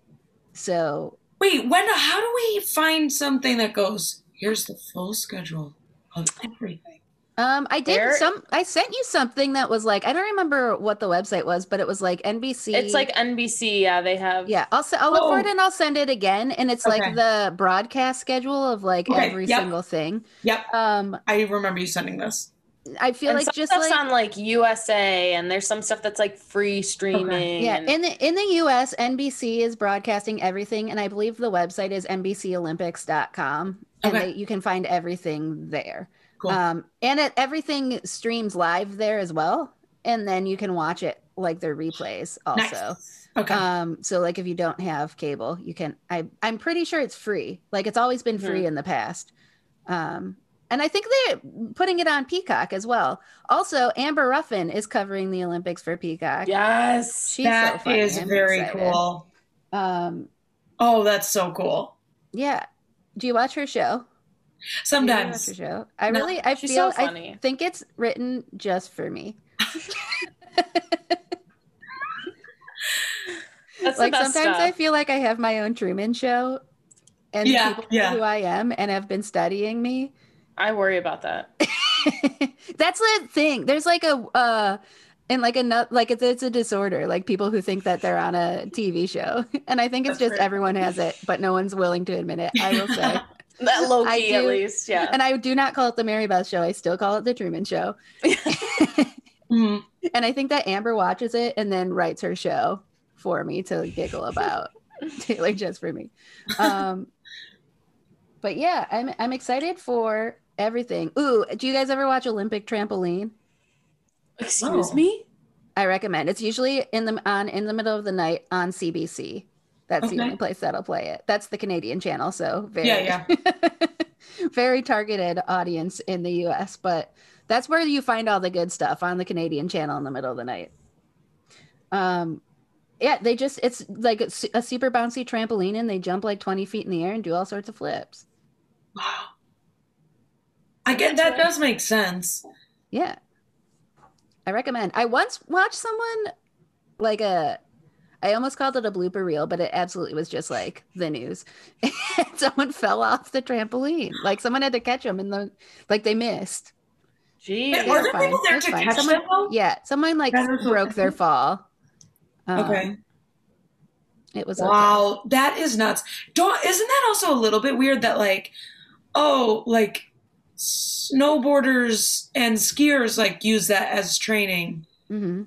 so Wait, when? How do we find something that goes? Here's the full schedule of everything. um, I did Where- some. I sent you something that was like I don't remember what the website was, but it was like NBC. It's like NBC. Yeah, they have. yeah. I'll se- I'll look for it Oh. and I'll send it again, and it's Okay. like the broadcast schedule of like Okay, every yep. single thing. Yep, Um, I remember you sending this. I feel and like just stuff's like on like USA, and there's some stuff that's like free streaming. yeah, and- in the in the US, NBC is broadcasting everything, and I believe the website is NBCOlympics.com, and Okay. they, you can find everything there. Cool. Um, and it, everything streams live there as well, and then you can watch it like their replays also. Nice. Okay. Um, so like if you don't have cable, you can. I I'm pretty sure it's free. Like it's always been free in the past. Um, and I think they're putting it on Peacock as well. Also, Amber Ruffin is covering the Olympics for Peacock. yes. She's that funny. is I'm very excited. cool. Um, Oh, that's so cool. yeah. Do you watch her show? Do you watch her Sometimes. show. I No, really, I feel, so funny. I think it's written just for me. [LAUGHS] That's like the best sometimes stuff. I feel like I have my own Truman Show, and Yeah, people know yeah. who I am and have been studying me. I worry about that. [LAUGHS] That's the thing. There's like a uh and like a nut like it's it's a disorder, like people who think that they're on a TV show. [LAUGHS] And I think it's That's just right. everyone has it, but no one's willing to admit it. I will say. [LAUGHS] That low key, at least. Yeah. and I do not call it the Mary Beth show. I still call it the Truman show. Mhm. And I think that Amber watches it and then writes her show for me to giggle about. Taylor just for me. Um but yeah, I'm I'm excited for everything. Ooh, do you guys ever watch Olympic trampoline? Excuse Oh. me? I recommend. It's usually in the on in the middle of the night on CBC. That's the only place that'll play it. That's the Canadian channel, so very Yeah, [LAUGHS] very targeted audience in the US, but that's where you find all the good stuff on the Canadian channel in the middle of the night. Um yeah, they just it's like a super bouncy trampoline and they jump like 20 feet in the air and do all sorts of flips. Wow. I get that does make sense. Yeah. I recommend. I once watched someone like a I almost called it a blooper reel, but it absolutely was just like the news. [LAUGHS] and someone fell off the trampoline. Like someone had to catch them and the like they missed. Gee. Wait, were there fine. people there to fine. catch Someone- them? Yeah, someone like That is so broke their fall. Um, Okay. It was okay. Wow, that is nuts. Don't isn't that also a little bit weird that like, oh, like snowboarders and skiers like use that as training, hmm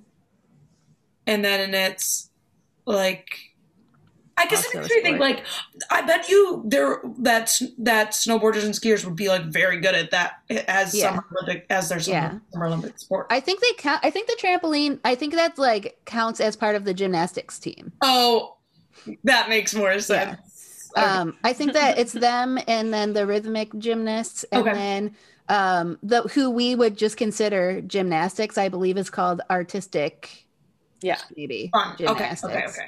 and then it's like, I guess it Also makes me think like, I bet you there that that snowboarders and skiers would be like very good at that as Yeah. summer Olympic as their summer, Yeah. summer Olympic sport. I think they count. I think the trampoline. I think that's like counts as part of the gymnastics team. oh, that makes more sense. Okay. Um, I think that it's them and then the rhythmic gymnasts and Okay. then um, the who we would just consider gymnastics. I believe is called artistic. Yeah. maybe Fun. Okay, okay, gymnastics. okay.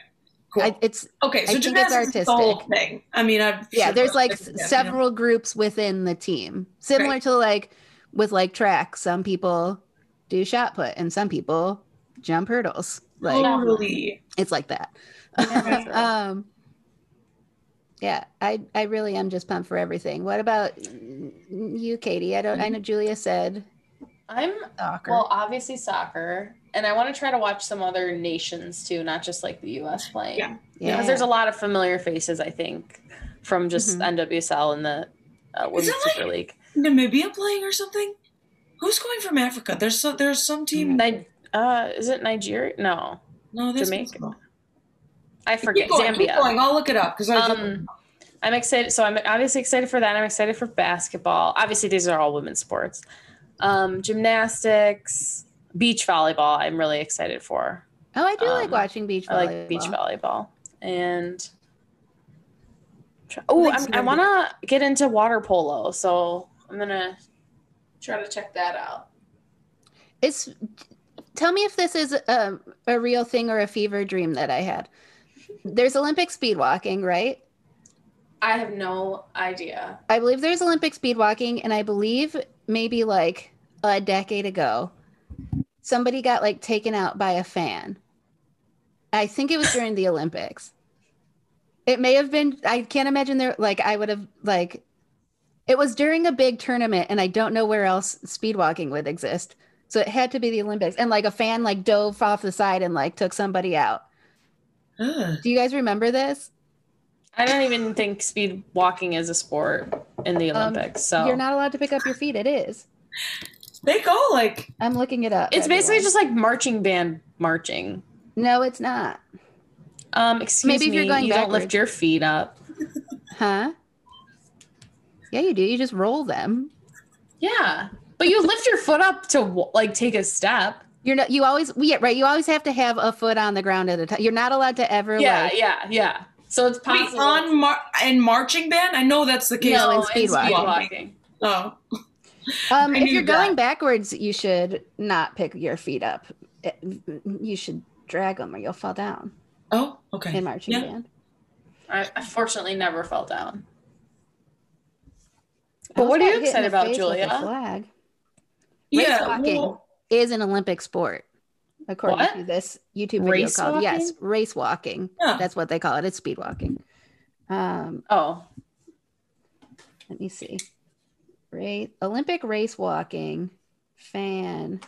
Cool. I, it's okay, so I think it's gymnastics is the whole artistic. thing. I mean, I've yeah. There's like that's- s- yeah, you know. several groups within the team, similar to like with like track. Some people do shot put, and some people jump hurdles. Like Totally. it's like that. Yeah. [LAUGHS] um, yeah, I I really am just pumped for everything. What about you, Katie? I don't. I know Julia said I'm soccer. well, obviously soccer, and I want to try to watch some other nations too, not just like the U.S. playing. Yeah. yeah, because there's a lot of familiar faces I think from just Mhm. NWSL and the uh, Women's it like- Super League. Namibia playing or something? Who's going from Africa? There's so, there's some team. Ni- uh, is it Nigeria? No, no, there's Jamaica. Basketball. I forget. Keep going, keep Zambia. going. I'll look it up because I. Um, I'm excited. So I'm obviously excited for that. I'm excited for basketball. Obviously, these are all women's sports. Um, gymnastics, beach volleyball. I'm really excited for. oh, I do like um, watching beach I volleyball. like beach volleyball and. Oh, Thanks, I want to get into water polo, so I'm gonna try to check that out. It's tell me if this is a, a real thing or a fever dream that I had. There's Olympic speed walking, right? I have no idea. I believe there's Olympic speed walking, and I believe maybe like a decade ago, somebody got like taken out by a fan. I think it was during the Olympics. It may have been, I can't imagine there, like, I would have, like, it was during a big tournament, and I don't know where else speed walking would exist. So it had to be the Olympics. And like a fan, like, dove off the side and like took somebody out. Ugh. Do you guys remember this? I don't even think speed walking is a sport in the Um, Olympics. so You're not allowed to pick up your feet. It is. They go like I'm looking it up. It's basically just like marching band marching. no, it's not. Um, excuse Maybe if you're going you don't lift your feet up. Huh? Yeah, you do. You just roll them. Yeah, but you lift your foot up to like take a step. You're not. You always. Yeah, right. You always have to have a foot on the ground at a time. You're not allowed to ever. Yeah, like, yeah, yeah. So it's wait, possible. on mar- in marching band. I know that's the case. No, in and speed walking. walking. Oh, [LAUGHS] Um, if you're that. going backwards, you should not pick your feet up. It- you should drag them, or you'll fall down oh, okay. in marching Yeah. band. I, I fortunately never fell down. But what almost are you got excited about, face with a Julia? Flag Yeah, walking. well, is an Olympic sport, according What? to this YouTube video Race called yes, race walking. That's what they call it. It's speed walking. Um, Oh, let me see. Race Olympic race walking fan.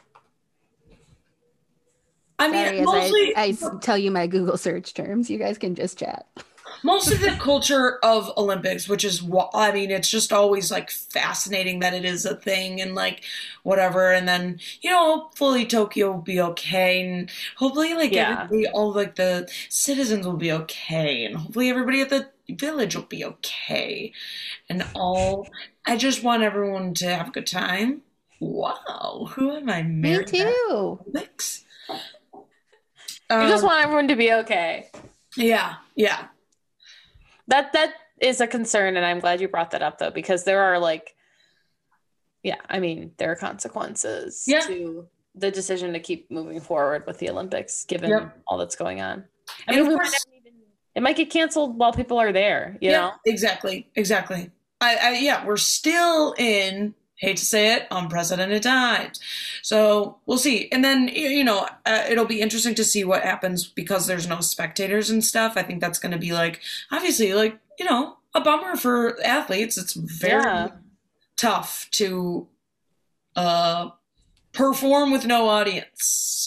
I mean, Sorry, mostly I, I tell you my Google search terms. You guys can just chat. [LAUGHS] most of the culture of Olympics, which is I mean, it's just always like fascinating that it is a thing and like whatever. And then you know, hopefully Tokyo will be okay, and hopefully like Yeah. everybody, all like the citizens will be okay, and hopefully everybody at the village will be okay, and all. I just want everyone to have a good time. Wow, who am I Me married? at too. Olympics. you just Um, want everyone to be okay. yeah, yeah. That that is a concern, and I'm glad you brought that up though, because there are like, yeah, I mean, there are consequences Yeah. to the decision to keep moving forward with the Olympics, given Yep. all that's going on. I And mean, we course- might even- it might get canceled while people are there. You know, exactly, exactly. I, I yeah, we're still in hate to say it unprecedented times. So we'll see, and then you know uh, it'll be interesting to see what happens because there's no spectators and stuff. I think that's going to be like obviously like you know a bummer for athletes. It's very Yeah. tough to uh perform with no audience,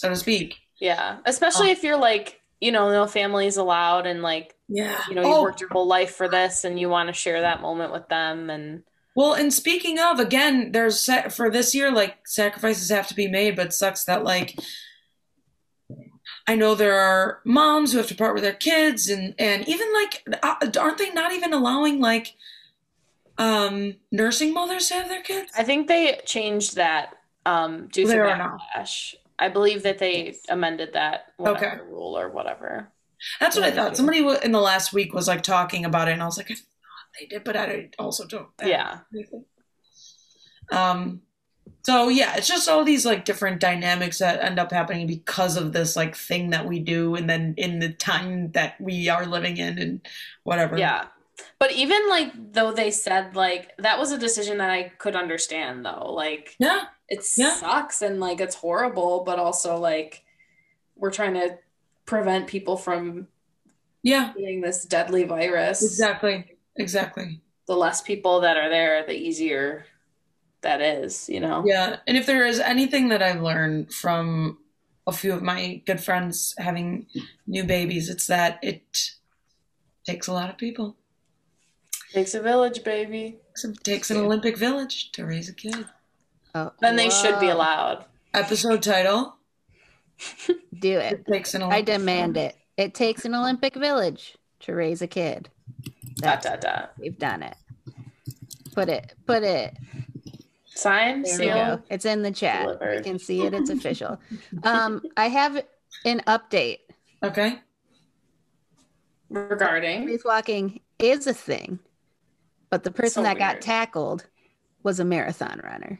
so to speak. yeah, especially if you're like, you know, no families allowed, and like, Yeah. you know, you've Oh, worked your whole life for this, and you want to share that moment with them, and Well, and speaking of, again, there's for this year, like sacrifices have to be made, but sucks that like I know there are moms who have to part with their kids, and and even like uh, aren't they not even allowing like um nursing mothers to have their kids? I think they changed that um, due to They are now. backlash. I believe that they amended that Okay. rule or whatever. That's what I thought. Somebody in the last week was like talking about it, and I was like, I they did, but I also don't. Yeah. Um. So yeah, it's just all these like different dynamics that end up happening because of this like thing that we do, and then in the time that we are living in, and whatever. Yeah. But even like though they said like that was a decision that I could understand though. Like Yeah. it Yeah. sucks and like it's horrible, but also like we're trying to prevent people from Yeah. getting this deadly virus. Exactly. Exactly. The less people that are there, the easier that is, you know? Yeah. And if there is anything that I've learned from a few of my good friends having new babies, it's that it takes a lot of people. Takes a village, baby. It takes an Olympic village to raise a kid. Oh, Then they should be allowed. Episode title. [LAUGHS] Do it. It takes an I Olympic demand it. It takes an Olympic village to raise a kid. Dot That's dot dot. we've done it. Put it. Put it. Sign, There we seal. go. It's in the chat. You delivered. can see it. It's [LAUGHS] official. Um, I have an update. Okay. regarding. Race walking is a thing, but the person So that got tackled was a marathon runner.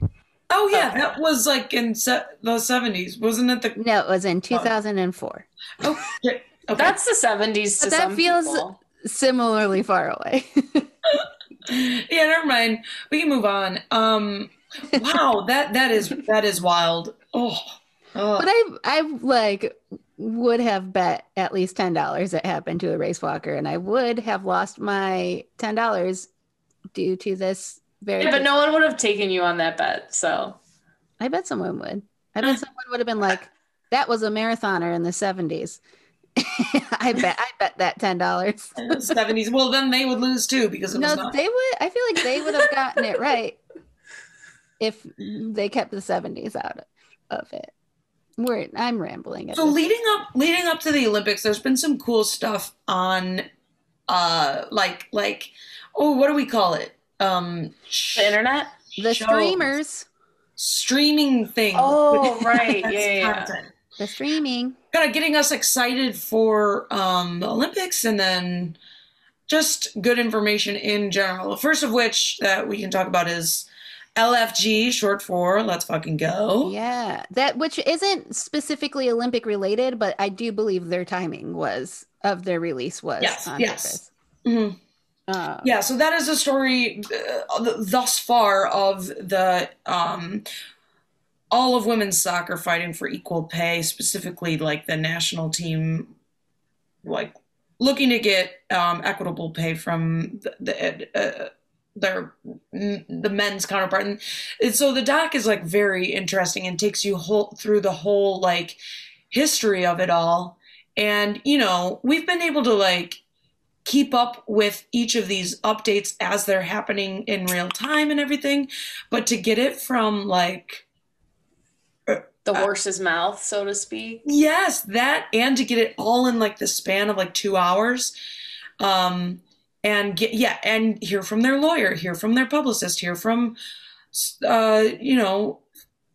Oh yeah, Okay. that was like in se- the seventies, wasn't it? The No, it was in 2004. oh shit. Okay. That's the 70s that some feels- people. Similarly far away. [LAUGHS] yeah, never mind. We can move on. Um, wow, that that is that is wild. Oh, oh. But I, I like would have bet at least ten dollars it happened to a race walker, and I would have lost my ten dollars due to this very. Yeah, but no one would have taken you on that bet. So I bet someone would. I bet someone would have been like, "That was a marathoner in the '70s." [LAUGHS] I bet. I bet that ten dollars. [LAUGHS] seventies. Well, then they would lose too because it No, was not. they would. I feel like they would have gotten it right. [LAUGHS] if they kept the 70s out of it. We're I'm rambling. So this leading up leading up to the Olympics, there's been some cool stuff on uh like like oh what do we call it? Um sh- The internet? the shows. streamers, streaming thing. Oh, right. Yeah, yeah, yeah. content. The streaming. Kind of getting us excited for um the Olympics and then just good information in general. The first of which that we can talk about is LFG, short for Let's Fucking Go. Yeah, that which isn't specifically Olympic related, but I do believe their timing was of their release was Yes, on yes. Mhm. Um, Yeah, so that is a story uh, thus far of the um, all of women's soccer fighting for equal pay, specifically like the national team, like looking to get um, equitable pay from the, the uh, their the men's counterpart, and, and so the doc is like very interesting and takes you whole through the whole like history of it all, and you know we've been able to like keep up with each of these updates as they're happening in real time and everything but to get it from like The horse's mouth, so to speak. yes that and to get it all in like the span of like two hours um and get yeah and hear from their lawyer hear from their publicist hear from uh you know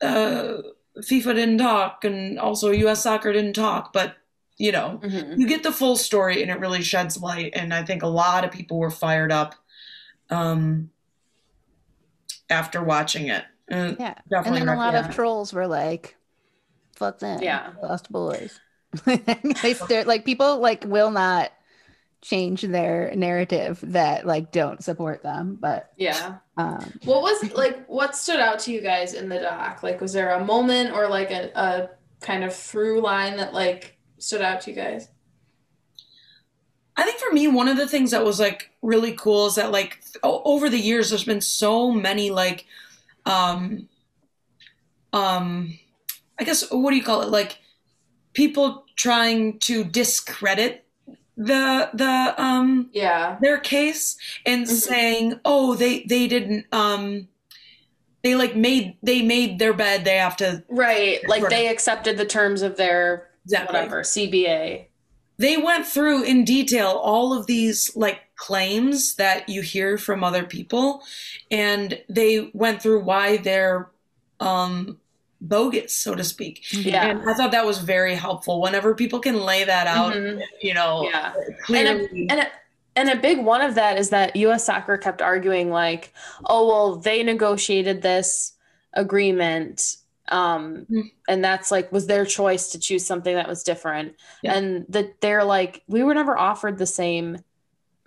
uh fifa didn't talk and also us soccer didn't talk but you know Mhm. you get the full story and it really sheds light and i think a lot of people were fired up um after watching it Uh, yeah. And then a lot recommend of trolls were like, "Fuck them, Yeah. lost boys." [LAUGHS] they stare like people like will not change their narrative that like don't support them, but Yeah. um, What was like what stood out to you guys in the doc? Like was there a moment or like a, a kind of through line that like stood out to you guys? I think for me, one of the things that was like really cool is that like o- over the years, there's been so many like, um, um, I guess what do you call it? Like people trying to discredit the the um Yeah. their case and Mhm. saying, oh, they they didn't um, they like made they made their bed. They have to Right. Like they accepted the terms of their exactly. whatever, CBA. they went through in detail all of these like claims that you hear from other people and they went through why they're um bogus so to speak Yeah. and i thought that was very helpful whenever people can lay that out Mhm. you know Yeah. clearly And a, and a big one of that is that US soccer kept arguing like, oh well, they negotiated this agreement um Mhm. and that's like was their choice to choose something that was different Yeah. and that they're like we were never offered the same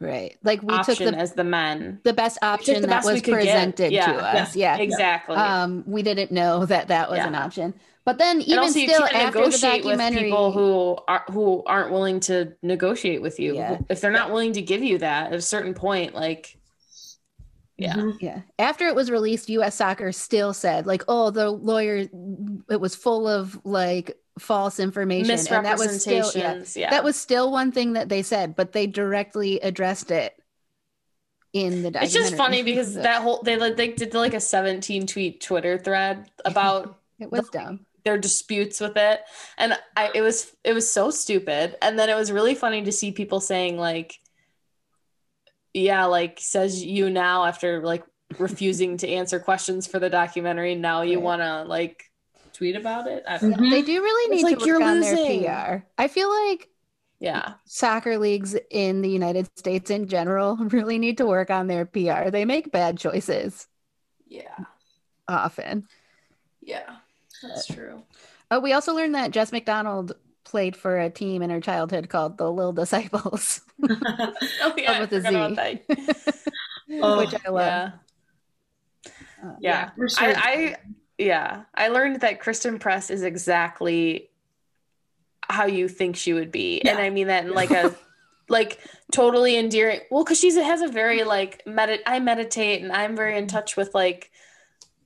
right, like we took the as the men the best option the that best we was presented Yeah. to us. Yeah, exactly um, we didn't know that that was an option. But then even still, after the documentary, people who are who aren't willing to negotiate with you Yeah. if they're not willing to give you that at a certain point like yeah Mhm. Yeah. After it was released, US Soccer still said, like, oh, the lawyer, it was full of like false information. And that was still, yeah, misrepresentations yeah, that was still one thing that they said, but they directly addressed it in the documentary. it's just funny [LAUGHS] because So that whole they like they did like a 17 tweet twitter thread [LAUGHS] about it was dumb. their disputes with it and i it was it was so stupid and then it was really funny to see people saying like yeah like says you now after like refusing to answer questions for the documentary now you Right. want to like tweet about it i don't know Mhm. They do really It's need like to you're work on losing. their PR. I feel like yeah soccer leagues in the United States in general [LAUGHS] really need to work on their PR. They make bad choices yeah often. yeah that's true Oh, we also learned that Jess McDonald played for a team in her childhood called the Little Disciples, [LAUGHS] oh yeah with I a forgot about that. Oh, [LAUGHS] which I love. yeah Uh, yeah for sure. I, I yeah. I learned that Christen Press is exactly how you think she would be. And i mean that in like a [LAUGHS] like totally endearing well because she has a very like medit i meditate and i'm very in touch with like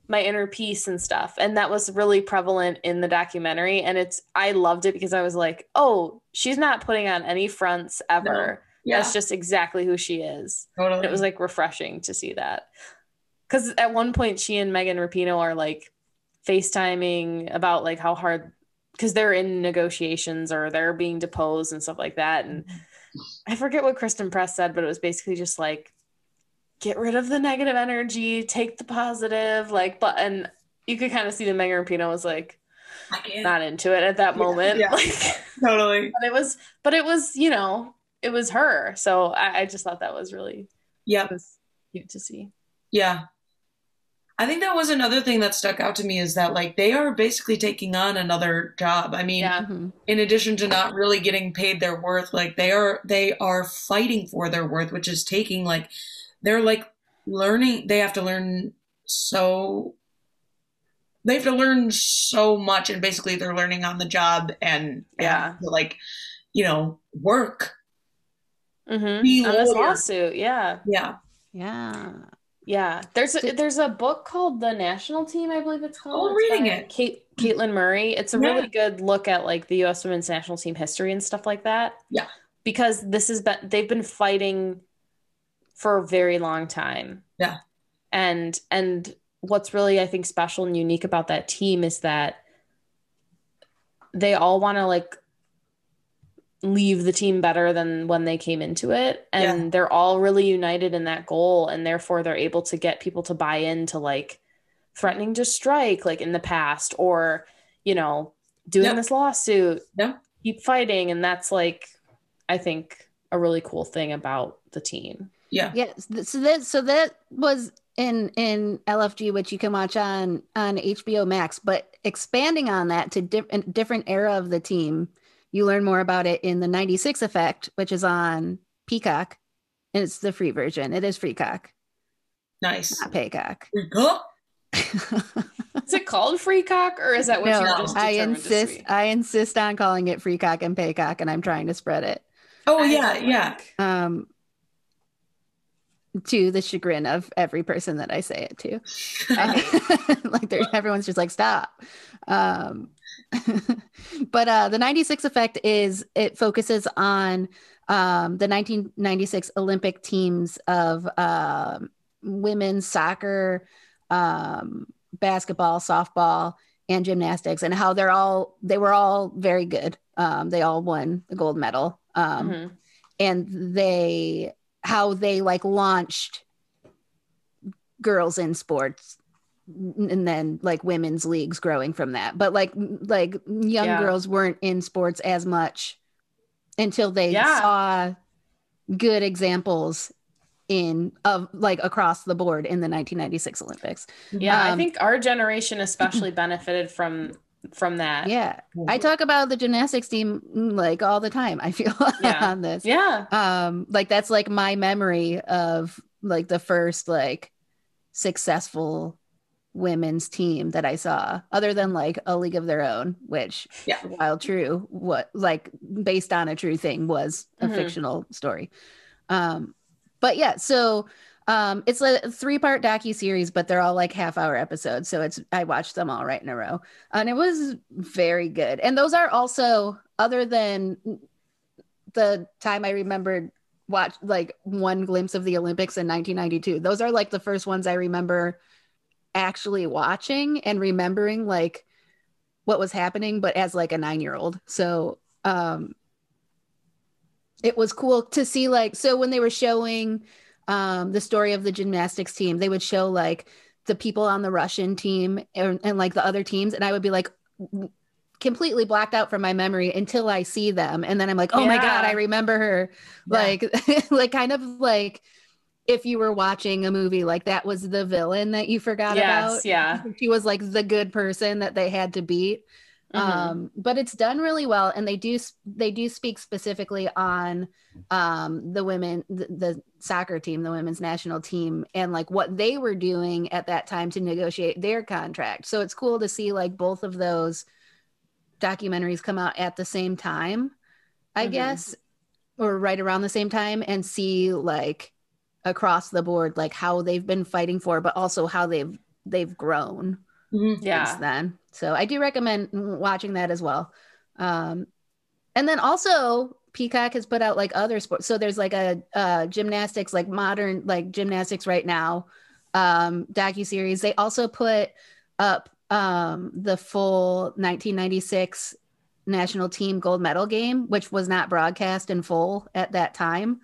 my inner peace and stuff. And that was really prevalent in the documentary. And it's i loved it because i was like oh she's not putting on any fronts ever. Yeah, that's just exactly who she is. Totally. and it was like refreshing to see that. Because at one point she and Megan Rapinoe are like FaceTiming about like how hard because they're in negotiations or they're being deposed and stuff like that. And I forget what Christen Press said, but it was basically just like get rid of the negative energy, take the positive, like but and you could kind of see that Megan Rapinoe was like can't. into it at that moment. yeah. Like totally. [LAUGHS] but it was but it was, you know, it was her. So I, I just thought that was really yeah, it was cute to see. Yeah. I think that was another thing that stuck out to me is that like they are basically taking on another job. I mean, Yeah. Mhm. in addition to not really getting paid their worth, like they are they are fighting for their worth, which is taking like they're like learning they have to learn so they have to learn so much and basically they're learning on the job and Yeah. and, like you know work Mm-hmm. Be On this lawsuit, yeah. yeah Yeah. Yeah, there's a, there's a book called The National Team, I believe it's called. Oh, I'm It's reading it. Kate Caitlin Murray. It's a Yeah. really good look at like the U.S. Women's National Team history and stuff like that. Yeah. because this has been they've been fighting for a very long time. Yeah. and and what's really I think special and unique about that team is that they all want to like leave the team better than when they came into it and Yeah. they're all really united in that goal and therefore they're able to get people to buy into like threatening to strike like in the past or you know doing Yep. this lawsuit Yep. keep fighting and that's like i think a really cool thing about the team yeah Yes. th- So that so that was in in LFG, which you can watch on on HBO Max. But expanding on that to diff- a different era of the team, you learn more about it in the '96 Effect, which is on Peacock, and it's the free version. It is Freecock, nice not Paycock. Huh? [LAUGHS] is it called free cock or is that what no, you're just I determined to insist. I insist on calling it Freecock and Paycock, and I'm trying to spread it. oh I yeah don't yeah Um, to the chagrin of every person that I say it to. Uh, [LAUGHS] [LAUGHS] like everyone's just like stop um but uh the 96 effect is it focuses on um the 1996 olympic teams of um women's soccer um basketball softball and gymnastics and how they're all they were all very good. Um they all won the gold medal. Um Mhm. and they how they like launched girls in sports and then like women's leagues growing from that but like like young Yeah. girls weren't in sports as much until they Yeah. saw good examples in of like across the board in the 1996 olympics yeah i Um, think our generation [CLEARS THROAT] especially benefited from from that yeah i talk about the gymnastics team mm, like all the time i feel [LAUGHS] Yeah. on this yeah um like that's like my memory of like the first like successful women's team that i saw other than like a league of their own which Yeah. while true what like based on a true thing was a Mhm. fictional story um but yeah so um it's a three part docu series but they're all like half hour episodes so it's i watched them all right in a row and it was very good and those are also other than the time I remembered watch like one glimpse of the Olympics in 1992. Those are like the first ones I remember actually watching and remembering like what was happening, but as like a nine year old. So um it was cool to see like so when they were showing um the story of the gymnastics team, they would show like the people on the Russian team and, and like the other teams, and I would be like completely blacked out from my memory until I see them. And then I'm like, oh my God, I remember her. Yeah. Like, [LAUGHS] like kind of like if you were watching a movie, like that was the villain that you forgot yes about. yeah [LAUGHS] She was like the good person that they had to beat. Mhm. Um, but it's done really well. And they do, they do speak specifically on um, the women, the, the soccer team, the women's national team, and like what they were doing at that time to negotiate their contract. So it's cool to see like both of those documentaries come out at the same time, I Mhm. guess, or right around the same time, and see like across the board like how they've been fighting for, but also how they've they've grown Mhm. since then. So I do recommend watching that as well. Um, and then also Peacock has put out like other sports. So there's like a uh, gymnastics, like modern like gymnastics right now. um, docu series. They also put up um, the full 1996 national team gold medal game, which was not broadcast in full at that time.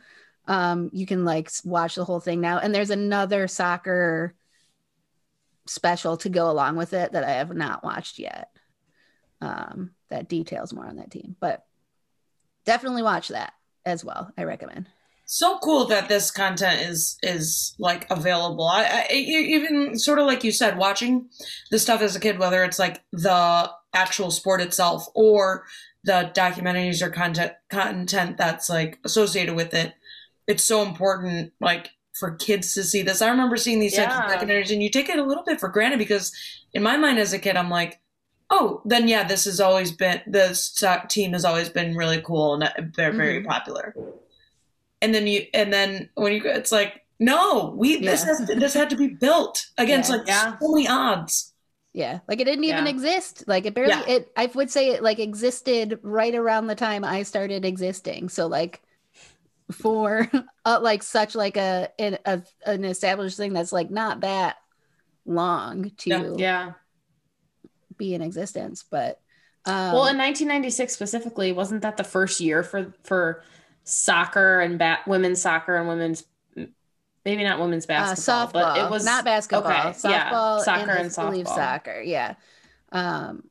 Um, you can like watch the whole thing now, and there's another soccer special to go along with it that I have not watched yet. Um, that details more on that team, but definitely watch that as well. I recommend. So cool that this content is is like available. I, I even sort of like you said, watching the stuff as a kid, whether it's like the actual sport itself or the documentaries or content content that's like associated with it. It's so important, like for kids to see this. I remember seeing these types of Yeah. documentaries, and you take it a little bit for granted because, in my mind as a kid, I'm like, oh, then yeah, this has always been this team has always been really cool and they're very Mm-hmm. popular. And then you, and then when you, it's like, no, we this has this had to be built against Yeah. like Yeah. so many odds. Yeah, like it didn't even Yeah. exist. Like it barely. Yeah. It I would say it like existed right around the time I started existing. So like for [LAUGHS] uh, like such like a an, a an established thing that's like not that long to Yeah. Yeah. be in existence, but um, Well, in 1996 specifically, wasn't that the first year for for soccer and bat women's soccer and women's maybe not women's uh, basketball, softball, but it was not basketball, okay, yeah, softball, soccer I and believe softball. soccer. Yeah. Um,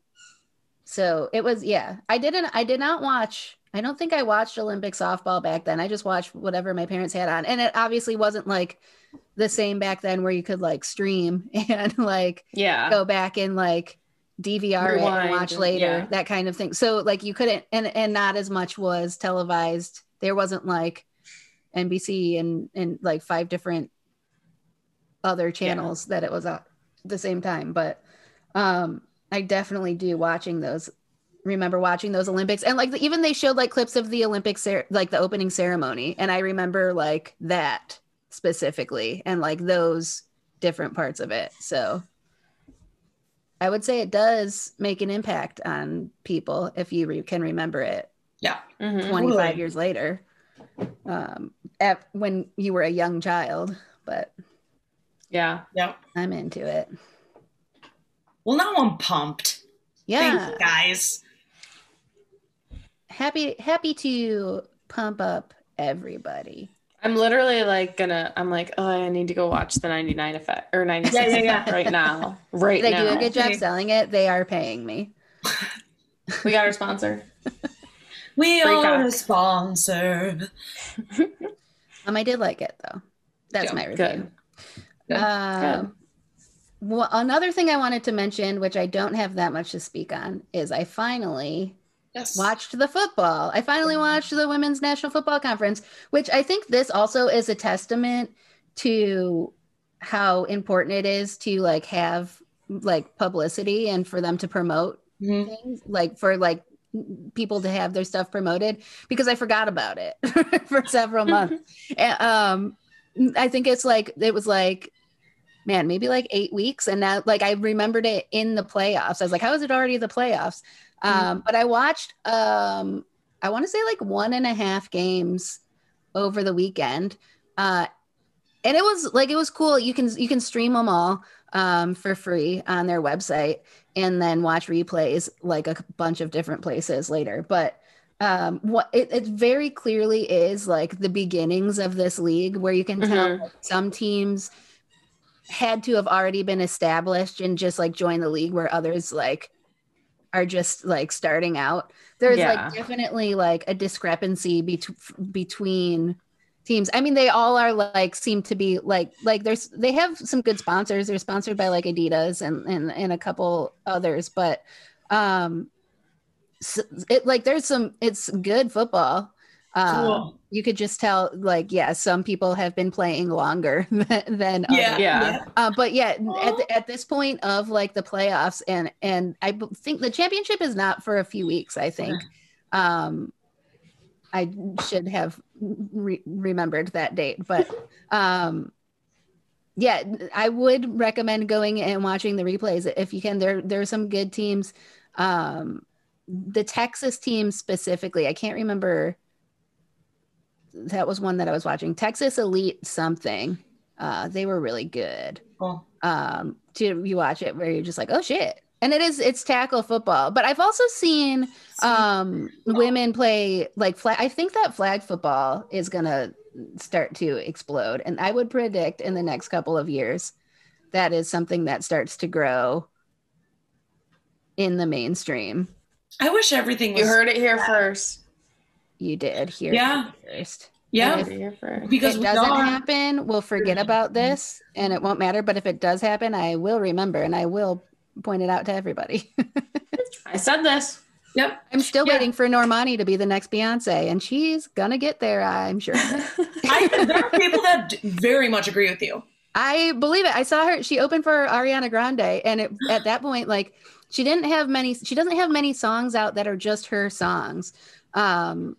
so it was yeah. I didn't. I did not watch. I don't think I watched Olympic softball back then. I just watched whatever my parents had on, and it obviously wasn't like the same back then where you could like stream [LAUGHS] and like Yeah. go back and like DVR it and watch later, yeah. that kind of thing. So like you couldn't and and not as much was televised. There wasn't like NBC and and like five different other channels that it was at the same time. But um I definitely do watching those remember watching those Olympics and like even they showed like clips of the Olympic cer- like the opening ceremony and I remember like that specifically and like those different parts of it. So I would say it does make an impact on people if you re- can remember it Yeah. Mhm. 25 Totally. years later um, at, when you were a young child. But Yeah. Yeah. I'm into it. Well, now I'm pumped. Yeah. Thank you guys. Happy happy to pump up everybody. I'm literally like gonna. I'm like, oh, I need to go watch the 99 effect or 96 Yeah, yeah, yeah. right now. Right They now. They do a good job selling it. They are paying me. We got our sponsor. [LAUGHS] We Freak are out. a sponsor. [LAUGHS] Um, I did like it though. That's Yeah, my review. Good. Good. Um, well, another thing I wanted to mention, which I don't have that much to speak on, is I finally Yes. watched the football. I finally watched the Women's National Football Conference, which I think this also is a testament to how important it is to like have like publicity and for them to promote Mhm. things like for like people to have their stuff promoted because I forgot about it [LAUGHS] for several [LAUGHS] months. And, um, I think it's like it was like, man, maybe like eight weeks, and now like I remembered it in the playoffs. I was like, how is it already the playoffs? Um, but I watched, um, I want to say like one and a half games over the weekend, uh, and it was like it was cool. You can you can stream them all um, for free on their website, and then watch replays like a bunch of different places later. But um what it, it very clearly is like the beginnings of this league where you can tell Mhm. like, some teams had to have already been established and just like join the league where others like are just like starting out there's Yeah. like definitely like a discrepancy bet- between teams i mean they all are like seem to be like like there's they have some good sponsors they're sponsored by like adidas and and, and a couple others but um s it like there's some it's good football um, Cool. You could just tell like yeah some people have been playing longer [LAUGHS] than, than Yeah. others. Yeah. Uh, but yeah, at, the, at this point of like the playoffs, and and i think the championship is not for a few weeks. I think um, I should have re- remembered that date, but um, yeah, I would recommend going and watching the replays if you can. There there are some good teams. Um, the Texas team specifically, I can't remember. That was one that I was watching. Texas Elite something Uh, they were really good. Cool. Um, to you watch it where you're just like, oh shit. And it is it's tackle football, but I've also seen um women play like flag. I think that flag football is gonna start to explode, and I would predict in the next couple of years that is something that starts to grow in the mainstream. I wish everything was You heard it here first. You did here. Yeah. first. Yeah, Because If because it doesn't are. happen, we'll forget about this and it won't matter. But if it does happen, I will remember and I will point it out to everybody. [LAUGHS] I said this. Yep. I'm still Yeah. waiting for Normani to be the next Beyonce, and she's gonna get there, I'm sure. [LAUGHS] I, there are people that very much agree with you. I believe it. I saw her. She opened for Ariana Grande, and it, at that point, like she didn't have many. She doesn't have many songs out that are just her songs. Um,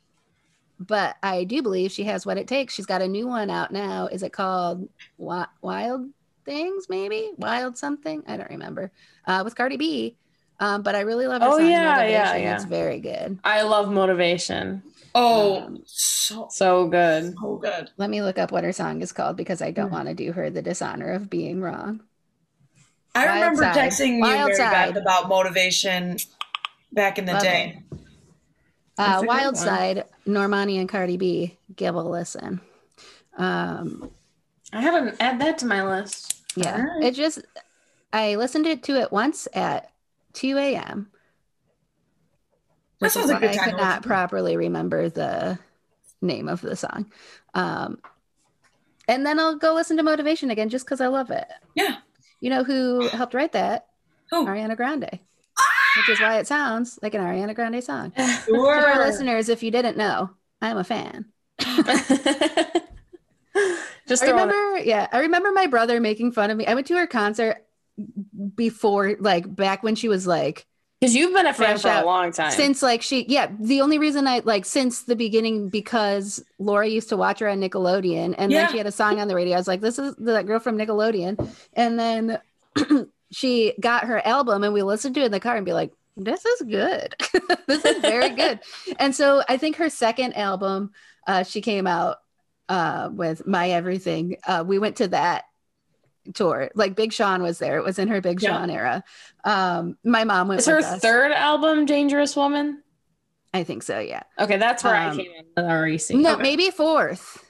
but I do believe she has what it takes. She's got a new one out now. Is it called Wild Things? Maybe Wild something. I don't remember. Uh, with Cardi B. Um, but I really love her Oh, song yeah, yeah, Motivation. yeah. It's very good. I love motivation. Oh, Um, so So good. so good. Let me look up what her song is called because I don't want to do her the dishonor of being wrong. I Wild remember Side. texting you, Wild Mary Beth, about motivation back in the Love day. Uh, That's a good Wild one. Side, Normani and Cardi B, give a listen. Um, I haven't add that to my list. yeah, Alright. it just I listened it to it once at 2 a.m. That which sounds like a why good I time could not properly remember the name of the song. Um, and then I'll go listen to Motivation again just because I love it. Yeah. You know who helped write that? Who? Ariana Grande. Which is why it sounds like an Ariana Grande song. [LAUGHS] To our listeners, if you didn't know, I'm a fan. [LAUGHS] Just I it. remember, yeah, I remember my brother making fun of me. I went to her concert before, like back when she was like, Because you've been a fan for out. a long time. since like she, yeah, the only reason I like since the beginning because Laura used to watch her on Nickelodeon, and Yeah. then she had a song on the radio. I was like, this is that girl from Nickelodeon, and then [CLEARS THROAT] she got her album, and we listened to it in the car and be like, this is good, [LAUGHS] this is very [LAUGHS] good. And so I think her second album, uh, she came out uh, with My Everything. Uh, we went to that tour. Like Big Sean was there. It was in her Big Yeah. Sean era. Um, my mom went Is her us. third album Dangerous Woman? I think so. Yeah. Okay, that's where Um, I came in with REC. No, Okay. maybe fourth.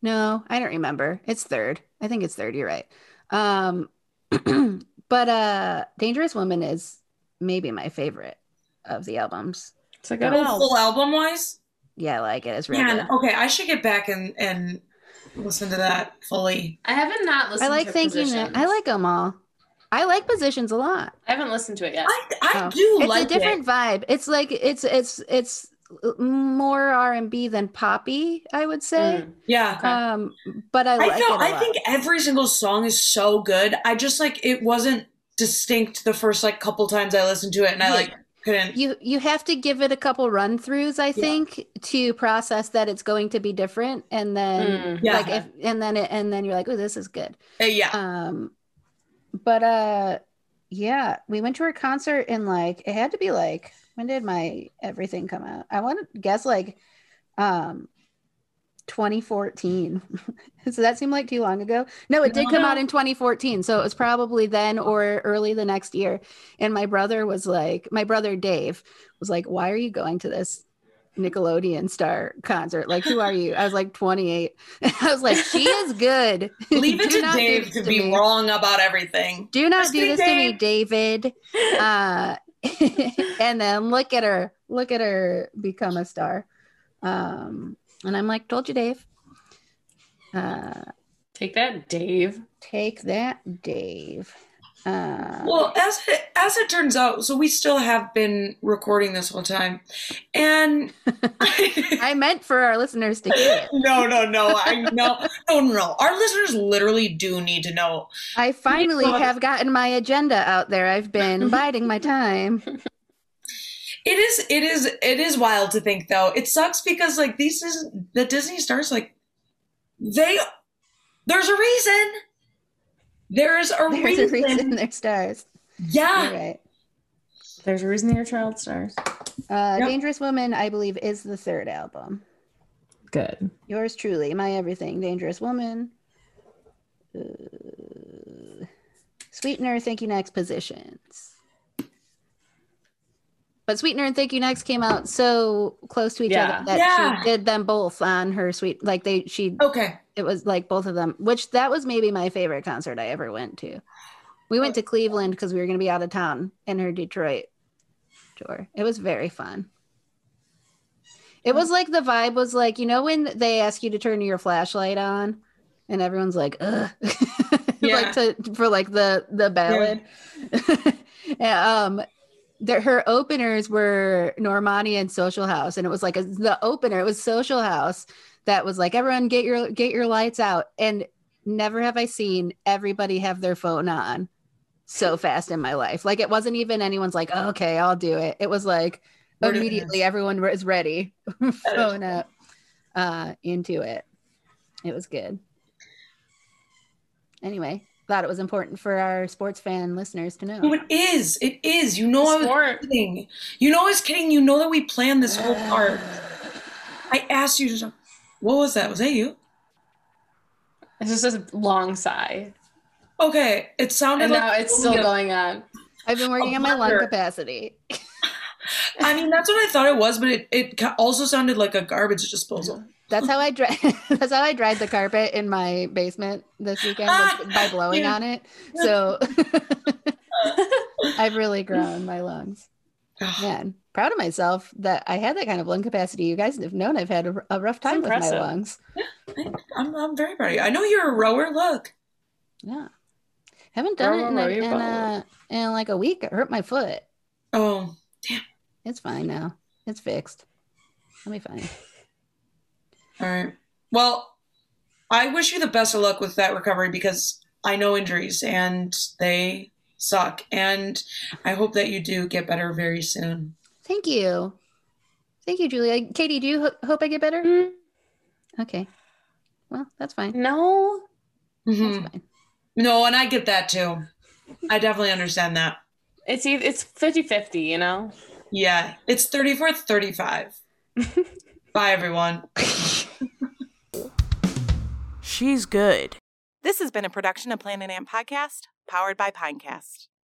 No, I don't remember. It's third. I think it's third. You're right. Um, [CLEARS THROAT] but uh, Dangerous Woman is maybe my favorite of the albums. It's a good Oh, album. full album wise? Yeah, I like it. It's really Man, good. okay, I should get back and and listen to that fully. I haven't not listened I like to thinking that. I like them all. I like positions a lot. I haven't listened to it yet. I I Oh. do It's like a different it. vibe. It's like it's it's it's more R and B than poppy. I would say. Mm. Yeah. Okay. Um, but I I like a I think every single song is so good. I just like it wasn't distinct the first like couple times I listened to it and I like couldn't you you have to give it a couple run throughs i think to process that it's going to be different and then Mm. Yeah. like if and then it, and then you're like oh this is good uh, yeah. um but uh yeah we went to her concert in like it had to be like when did my everything come out? I want to guess like um 2014 so [LAUGHS] that seemed like too long ago? No it did come no. out in 2014 so it was probably then or early the next year. And my brother was like my brother dave was like why are you going to this nickelodeon star concert? Like who are you? I was like 28 [LAUGHS] i was like she is good. [LAUGHS] Leave it Do to do Dave to to be me. wrong about everything. do not do Listening, this to me david. Uh [LAUGHS] and then look at her look at her become a star. Um and i'm like told you dave. Uh Take that, Dave. take that dave uh Well, as it, as it turns out, so we still have been recording this whole time, and [LAUGHS] i meant for our listeners to hear it no, no, no, I no, no, no. Our listeners literally do need to know. i finally have gotten my agenda out there i've been [LAUGHS] biding my time It is, it is, it is wild to think though. It sucks because like these is the Disney stars like they. There's a reason. There's a there's reason. a reason [LAUGHS] they're stars Yeah. You're right There's a reason your child stars. uh Yep. dangerous woman i believe is the third album Good. Yours truly, my everything, dangerous woman. Uh, Sweetener, thank you next positions. But Sweetener and Thank You Next came out so close to each Yeah. other that Yeah. she did them both on her sweet like they she Okay. it was like both of them, which that was maybe my favorite concert I ever went to. We went to Cleveland because we were going to be out of town in her Detroit tour. It was very fun. It was like the vibe was like, you know, when they ask you to turn your flashlight on and everyone's like, ugh, [LAUGHS] Yeah. like to, for like the, the ballad. Yeah, [LAUGHS] um, the, her openers were Normani and Social House, and it was like a, the opener. It was Social House that was like, everyone get your get your lights out, and never have I seen everybody have their phone on so fast in my life. Like it wasn't even anyone's like, oh, okay, I'll do it. It was like We're immediately everyone was ready, [LAUGHS] phone up, uh, into it. It was good. Anyway, thought it was important for our sports fan listeners to know. No, it is. It is. You know I was kidding. You know I was kidding. You know that we planned this whole part. I asked you to. What was that? Was that you? It's just a long sigh. Okay. It sounded And like now it's still going on. I've been working A on my lung capacity. I mean, that's what I thought it was, but it, it also sounded like a garbage disposal. That's how I dry. [LAUGHS] that's how I dried the carpet in my basement this weekend was [LAUGHS] by blowing Yeah. on it. So [LAUGHS] I've really grown my lungs. [SIGHS] Man, proud of myself that I had that kind of lung capacity. You guys have known I've had a, a rough time with my impressive. lungs. I'm, I'm very proud of you. I know you're a rower. Look. Yeah, haven't done Row, it in, row a, in, a, in like a week. I hurt my foot. Oh, damn. It's fine now. It's fixed. I'll be fine. All right. Well, I wish you the best of luck with that recovery because I know injuries and they suck. And I hope that you do get better very soon. Thank you. Thank you, Julia. Katie, do you ho- hope I get better? Mm, Okay. Well, that's fine. No. That's Mhm. fine. No, and I get that too. I definitely understand that. It's e- it's 50-50, you know? Yeah, it's 34 35. [LAUGHS] Bye, everyone. [LAUGHS] She's good. This has been a production of Planet Ant Podcast, powered by Pinecast.